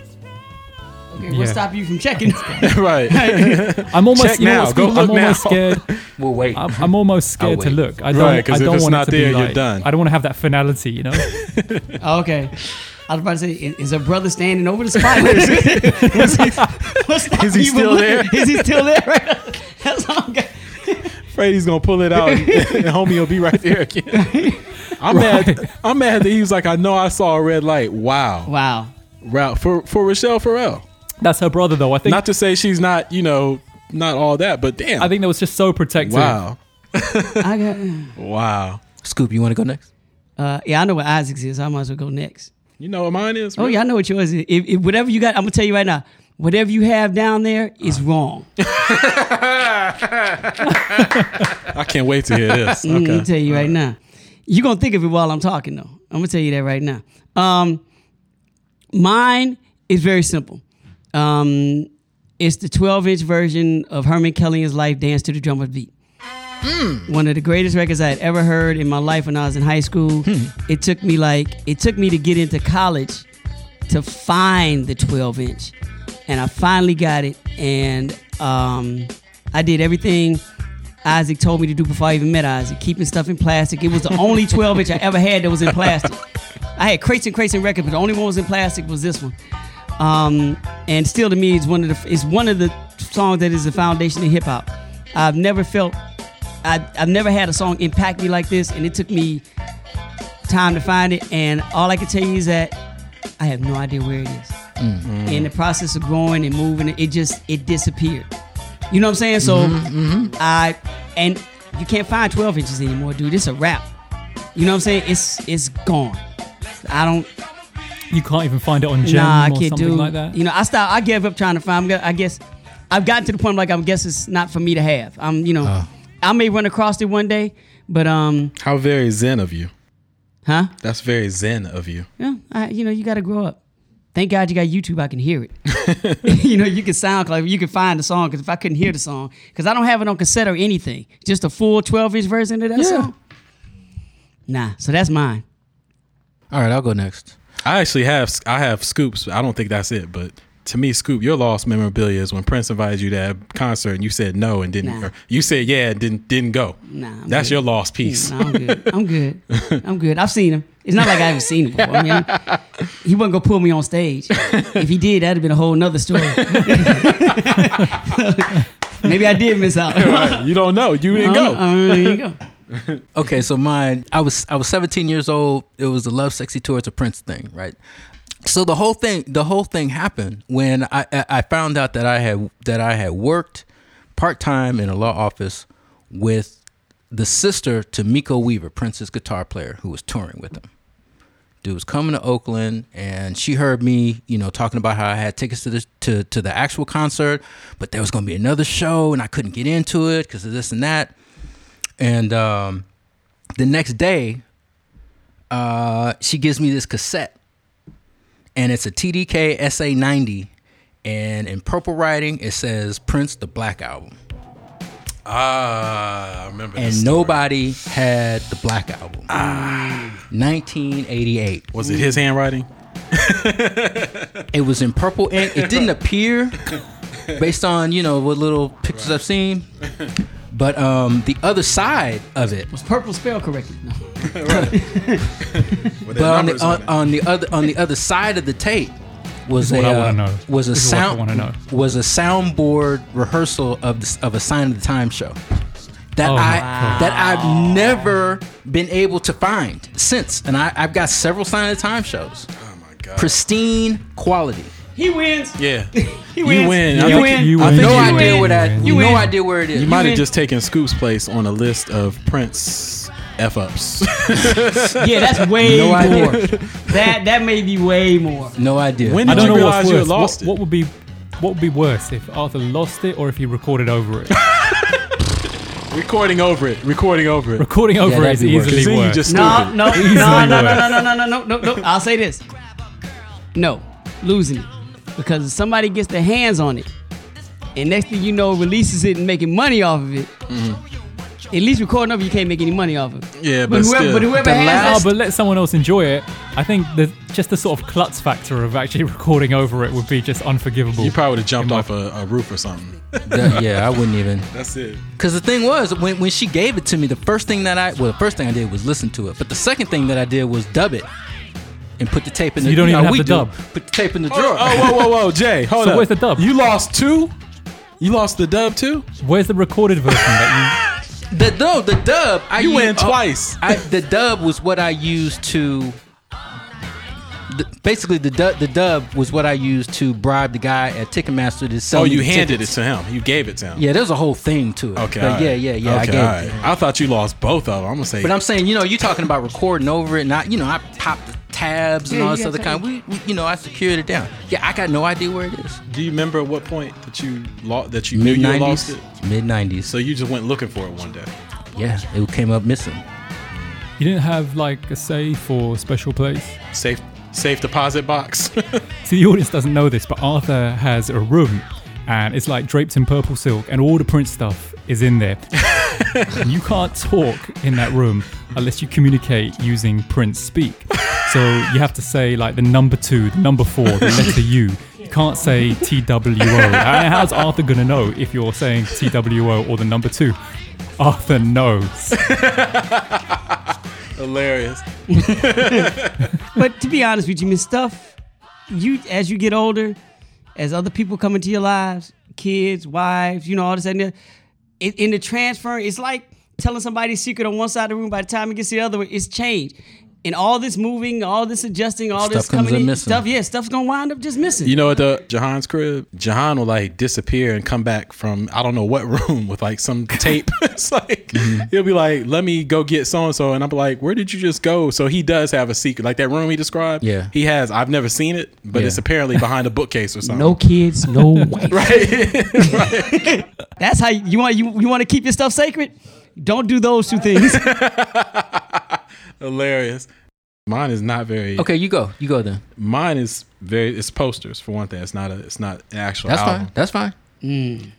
Okay, Yeah. What stop you from checking? right? I'm almost, Check you know now. what, Go Scoop? I'm look almost now. scared. We'll wait. I'm, I'm almost scared to wait. look. I don't. Right, 'cause I if don't it's want not it to there, be you're like, done. I don't want to have that finality. You know. Oh, okay. I was about to say, is, is a brother standing over the spot? What's what's stopping Is he you from still looking? there? Is he still there? Right? That's all I'm got. Freddy's gonna pull it out, and, and homie will be right there again. I'm mad. I'm mad that he was like, I know I saw a red light. Wow, Wow. wow. For for Rachelle Ferrell. That's her brother, though. I think. Not to say she's not, you know, not all that, but damn. I think that was just so protective. wow, I got. wow. Scoop, you want to go next? Uh, yeah, I know what Isaac's is. I might as well go next. You know what mine is? Oh yeah, I know what yours is. If, if whatever you got, I'm gonna tell you right now. Whatever you have down there is wrong. I can't wait to hear this. I'm gonna tell you right now. You're gonna think of it while I'm talking though. I'm gonna tell you that right now. Um, mine is very simple. Um, it's the 12 inch version of Herman Kelly's Life Dance to the Drummer's Beat. One of the greatest records I had ever heard in my life when I was in high school. It took me like it took me to get into college to find the 12 inch, and I finally got it. And um, I did everything Isaac told me to do before I even met Isaac, keeping stuff in plastic. It was the only 12 inch I ever had that was in plastic. I had crates and crates and records, but the only one was in plastic was this one. Um, and still, to me, it's one of the it's one of the songs that is the foundation of hip hop. I've never felt I, I've never had a song impact me like this, and it took me time to find it. And all I can tell you is that I have no idea where it is. In the process of growing and moving, it just it disappeared. You know what I'm saying? So I and you can't find 12 inches anymore, dude. It's a wrap. You know what I'm saying? It's it's gone. I don't. You can't even find it on Gem nah, I or can't something do. like that. You know, I stopped. I gave up trying to find. I guess I've gotten to the point like I guess it's not for me to have. I'm, you know, I may run across it one day, but um, How very zen of you. huh? That's very zen of you. Yeah, I, you know, you got to grow up. Thank God you got YouTube. I can hear it. you know, you can SoundCloud. You can find the song. Because if I couldn't hear the song, because I don't have it on cassette or anything, just a full 12 inch version of that song. Nah, so that's mine. All right, I'll go next. I actually have I have scoops. I don't think that's it, but to me, Scoop, your lost memorabilia is when Prince invited you to that concert and you said no and didn't. Nah. Or you said yeah and didn't didn't go. Nah, I'm that's good. your lost piece. Nah, I'm good. I'm good. I'm good. I've seen him. It's not like I haven't seen him before. I mean, he wasn't gonna pull me on stage. If he did, that'd have been a whole nother story. Maybe I did miss out. Right. You don't know. You didn't go. oh, there you go. Okay, so mine, I was I was 17 years old. It was the Lovesexy Tour. It's a Prince thing, right? So the whole thing, the whole thing happened when I I found out that I had that I had worked part time in a law office with the sister to Miko Weaver, Prince's guitar player, who was touring with him. Dude was coming to Oakland, and she heard me, you know, talking about how I had tickets to the to to the actual concert, but there was going to be another show, and I couldn't get into it because of this and that. And um, the next day, uh, she gives me this cassette, and it's a TDK SA90, and in purple writing it says Prince the Black Album, Ah, I remember. and nobody had the Black Album. Ah, 1988. was it his handwriting. It was in purple ink. It didn't appear based on you know what little pictures I've seen, but um, the other side of it Was purple spelled correctly? No. But on the, on, on the other on the other side of the tape was a uh, was a This is what I sound wanna was a soundboard rehearsal of the, of a Sign of the Time show. that Oh I my God. that I've never been able to find since, and I, I've got several Sign of the Time shows. Oh my god. Pristine quality. He wins. yeah. He You win. You I win. you I think No you idea win. where that. You no idea where it is. You might have just taken Scoop's place on a list of Prince f ups. Yeah, that's way No more. idea. That that may be way more. no idea. When I did don't you know realize you had lost what, it? what would be what would be worse if Arthur lost it or if he recorded over it? recording over it. Recording over it. recording over it that'd is be worse. easily Because then you worse. just No, stupid. no, no, no, no, no, no, no, no, no, no, no. I'll say this. No, losing it. Because if somebody gets their hands on it, and next thing you know, releases it and making money off of it, mm-hmm. at least recording over, you can't make any money off of it. Yeah, But, but, whoever, still. but whoever The has last- Oh, that, but let someone else enjoy it. I think the just the sort of klutz factor of actually recording over it would be just unforgivable. you probably would have jumped off a, a roof or something. That- yeah, I wouldn't even. That's it. Because the thing was, when, when she gave it to me, the first thing that I well, the first thing I did was listen to it. But the second thing that I did was dub it and put the tape in So the. you don't know, even have we the do. dub? Put the tape in the Oh, drawer. oh, whoa, whoa, whoa, Jay, hold on. So up. where's the dub? You lost two. You lost the dub too. Where's the recorded version that you? The no, the dub. I You u- win oh, twice. I, the dub was what I used to. The, basically, the dub, the dub was what I used to bribe the guy at Ticketmaster to sell. Oh, you the handed tickets. it to him. You gave it to him. Yeah, there's a whole thing to it. Okay. But all yeah, right. yeah, yeah. I Okay, gave all it right. I thought you lost both of them. I'm gonna say. But I'm saying, you know, you're talking about recording over it, and I, you know, I popped the tabs and all this other kind. We, we, you know, I secured it down. Yeah, I got no idea where it is. Do you remember at what point that you lost that you knew you lost it? Mid nineties. So you just went looking for it one day. yeah, it came up missing. you you didn't have like a safe or special place? Safe safe deposit box. See, the audience doesn't know this, but Arthur has a room and it's like draped in purple silk, and all the Prince stuff is in there. you can't talk in that room unless you communicate using Prince speak. So you have to say like the number two, the number four, the letter U. You can't say TWO. How's Arthur gonna know if you're saying TWO or the number two? Arthur knows. Hilarious. But to be honest with you, Miss Stuff, you as you get older, as other people come into your lives, kids, wives, you know, all and that, it, in the transfer, it's like telling somebody's secret on one side of the room. By the time it gets to the other, it's changed. And all this moving, all this adjusting, all this Stuff comes coming up in, missing. stuff, yeah, stuff's gonna wind up just missing. You know at the Jahan's crib, Jahan will like disappear and come back from I don't know what room with like some tape. it's like Mm-hmm. he'll be like, "Let me go get so and so," and I'm like, "Where did you just go?" So he does have a secret, like that room he described. Yeah. he has. I've never seen it, but Yeah. it's apparently behind a bookcase or something. no kids, no wife. right? That's how you, you want you, you want to keep your stuff sacred. Don't do those two things. Hilarious. Mine is not very. Okay, you go. You go then. Mine is very. It's posters for one thing. It's not a. It's not an actual That's album. fine. That's fine.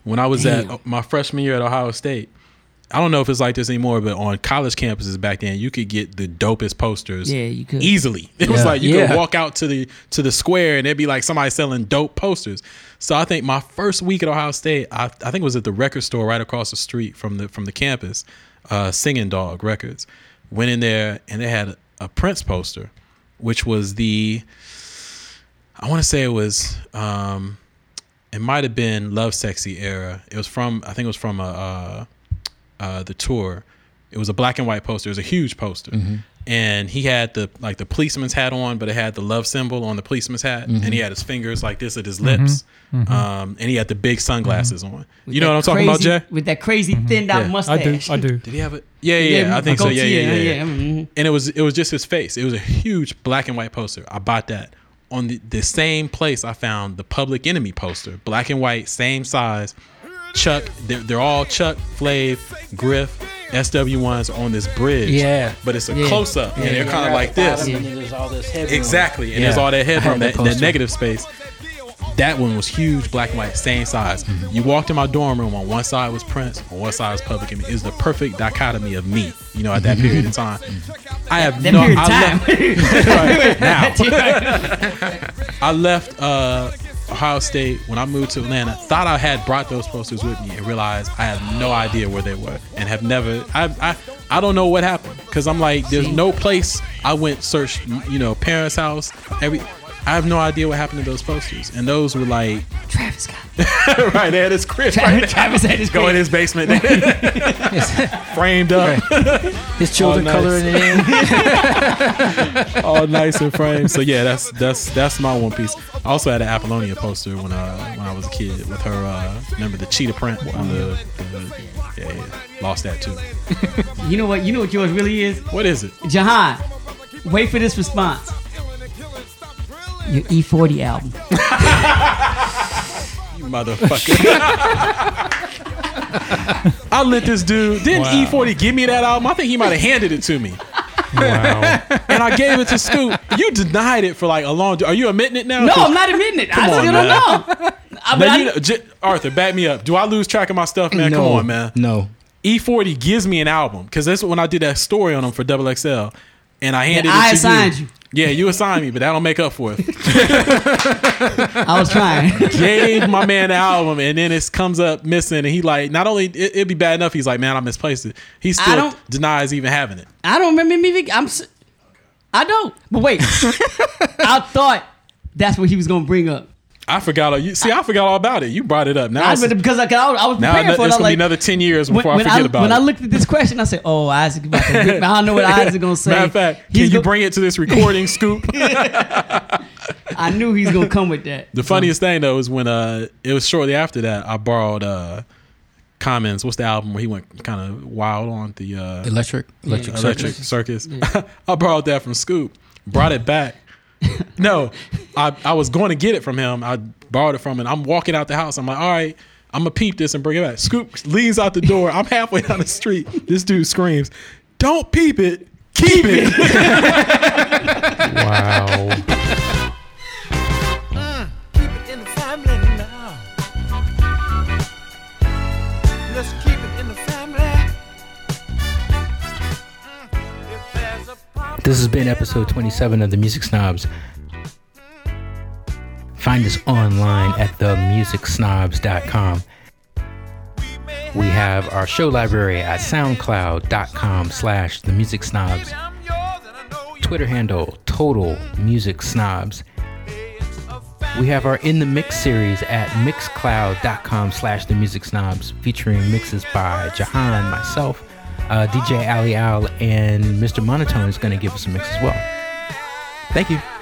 when I was Damn. at my freshman year at Ohio State, I don't know if it's like this anymore, but on college campuses back then, you could get the dopest posters. Yeah, you could. easily. It was like you Yeah. could walk out to the to the square and it'd be like somebody selling dope posters. So I think my first week at Ohio State, I, I think it was at the record store right across the street from the from the campus, uh, Singing Dog Records. Went in there and they had a Prince poster, which was the I want to say it was um, it might have been Lovesexy era. It was from I think it was from a uh, uh, the tour. It was a black and white poster. It was a huge poster, and he had the like the policeman's hat on, but it had the love symbol on the policeman's hat, and he mm-hmm. had his fingers like this at his lips, mm-hmm. Mm-hmm. um, and he had the big sunglasses on. You know what I'm talking about, Crazy- Jay? With that crazy thinned out Yeah. I do. I do. Did he have it? Yeah, yeah, yeah. I think so. goatee, Yeah, yeah, yeah. yeah. and it was it was just his face. It was a huge black and white poster. I bought that on the, the same place I found the Public Enemy poster, black and white, same size. Chuck, they're, they're all Chuck, Flav, Griff, S1Ws on this bridge. Yeah. but it's a Yeah. close up, and they're kind of like this. All this. Exactly, and Yeah. there's all that headroom, that that, negative space. That one was huge, black and white, same size. Mm-hmm. You walked in my dorm room. On one side was Prince, on one side was Public Enemy. It was the perfect dichotomy of me, you know, at that Mm-hmm. period of time. I have That no. I time. left, now. I left uh, Ohio State when I moved to Atlanta. Thought I had brought those posters with me, and realized I have no idea where they were, and have never. I I, I don't know what happened because I'm like, there's no place I went searched. You know, parents' house, every. I have no idea what happened to those posters. And those were like Travis Scott. right there at his crib. Travis, right there. Travis had his Go in his basement, framed up, His children nice. coloring it in. all nice and framed. So yeah, that's that's that's my one piece. I also had an Apollonia poster when uh when I was a kid with her. uh Remember the cheetah print on the, the yeah, yeah lost that too. You know what? You know what yours really is? What is it? Jahan, wait for this response. Your E-40 album. You motherfucker. I let this dude. Didn't Wow. E-40 give me that album? I think he might have handed it to me. Wow. And I gave it to Scoop. You denied it for like a long Are you admitting it now? No, I'm not admitting it. I Come on, still don't know. I, Now, I- you know, J- Arthur, back me up. Do I lose track of my stuff, man? Come on, man. No. E-40 gives me an album because that's when I did that story on him for Double XL, and I handed I it to assigned you. you. Yeah, you assigned me, but that don't make up for it. I was trying. Gave my man the album, and then it comes up missing, and he like not only it, it'd be bad enough. He's like, man, I misplaced it. He still don't- denies even having it. I don't remember me. I'm. I don't. But wait, I thought that's what he was gonna bring up. I forgot. All, you see, I forgot all about it. You brought it up. Now, I, it's, because I, I was- I was now prepared it's for it. I gonna was be another ten years when, before I forget I, about when it. When I looked at this question, I said, "Oh, Isaac about to. rip- I don't know what Isaac gonna say." Matter of fact, can He's you bring it to this recording, Scoop? I knew he's gonna come with that. The funniest thing though is when uh it was shortly after that I borrowed uh Common's. What's the album where he went kind of wild on the uh Electric. Electric. Electric Circus. Circus? I borrowed that from Scoop. Brought it back. no, I I was going to get it from him. I borrowed it from him. I'm walking out the house. I'm like, all right. I'm gonna peep this and bring it back. Scoop leans out the door. I'm halfway down the street. This dude screams, "Don't peep it, keep it." Wow. This has been episode 27 of the Music Snobs. Find us online at themusicsnobs.com. We have our show library at soundcloud.com slash the music snobs. I'm yours and I know you Twitter handle total music snobs. We have our In the Mix series at mixcloud.com slash the music snobs, featuring mixes by Jahan, myself, uh, DJ Ali Al, and Mr. Monotone is going to give us a mix as well. Thank you.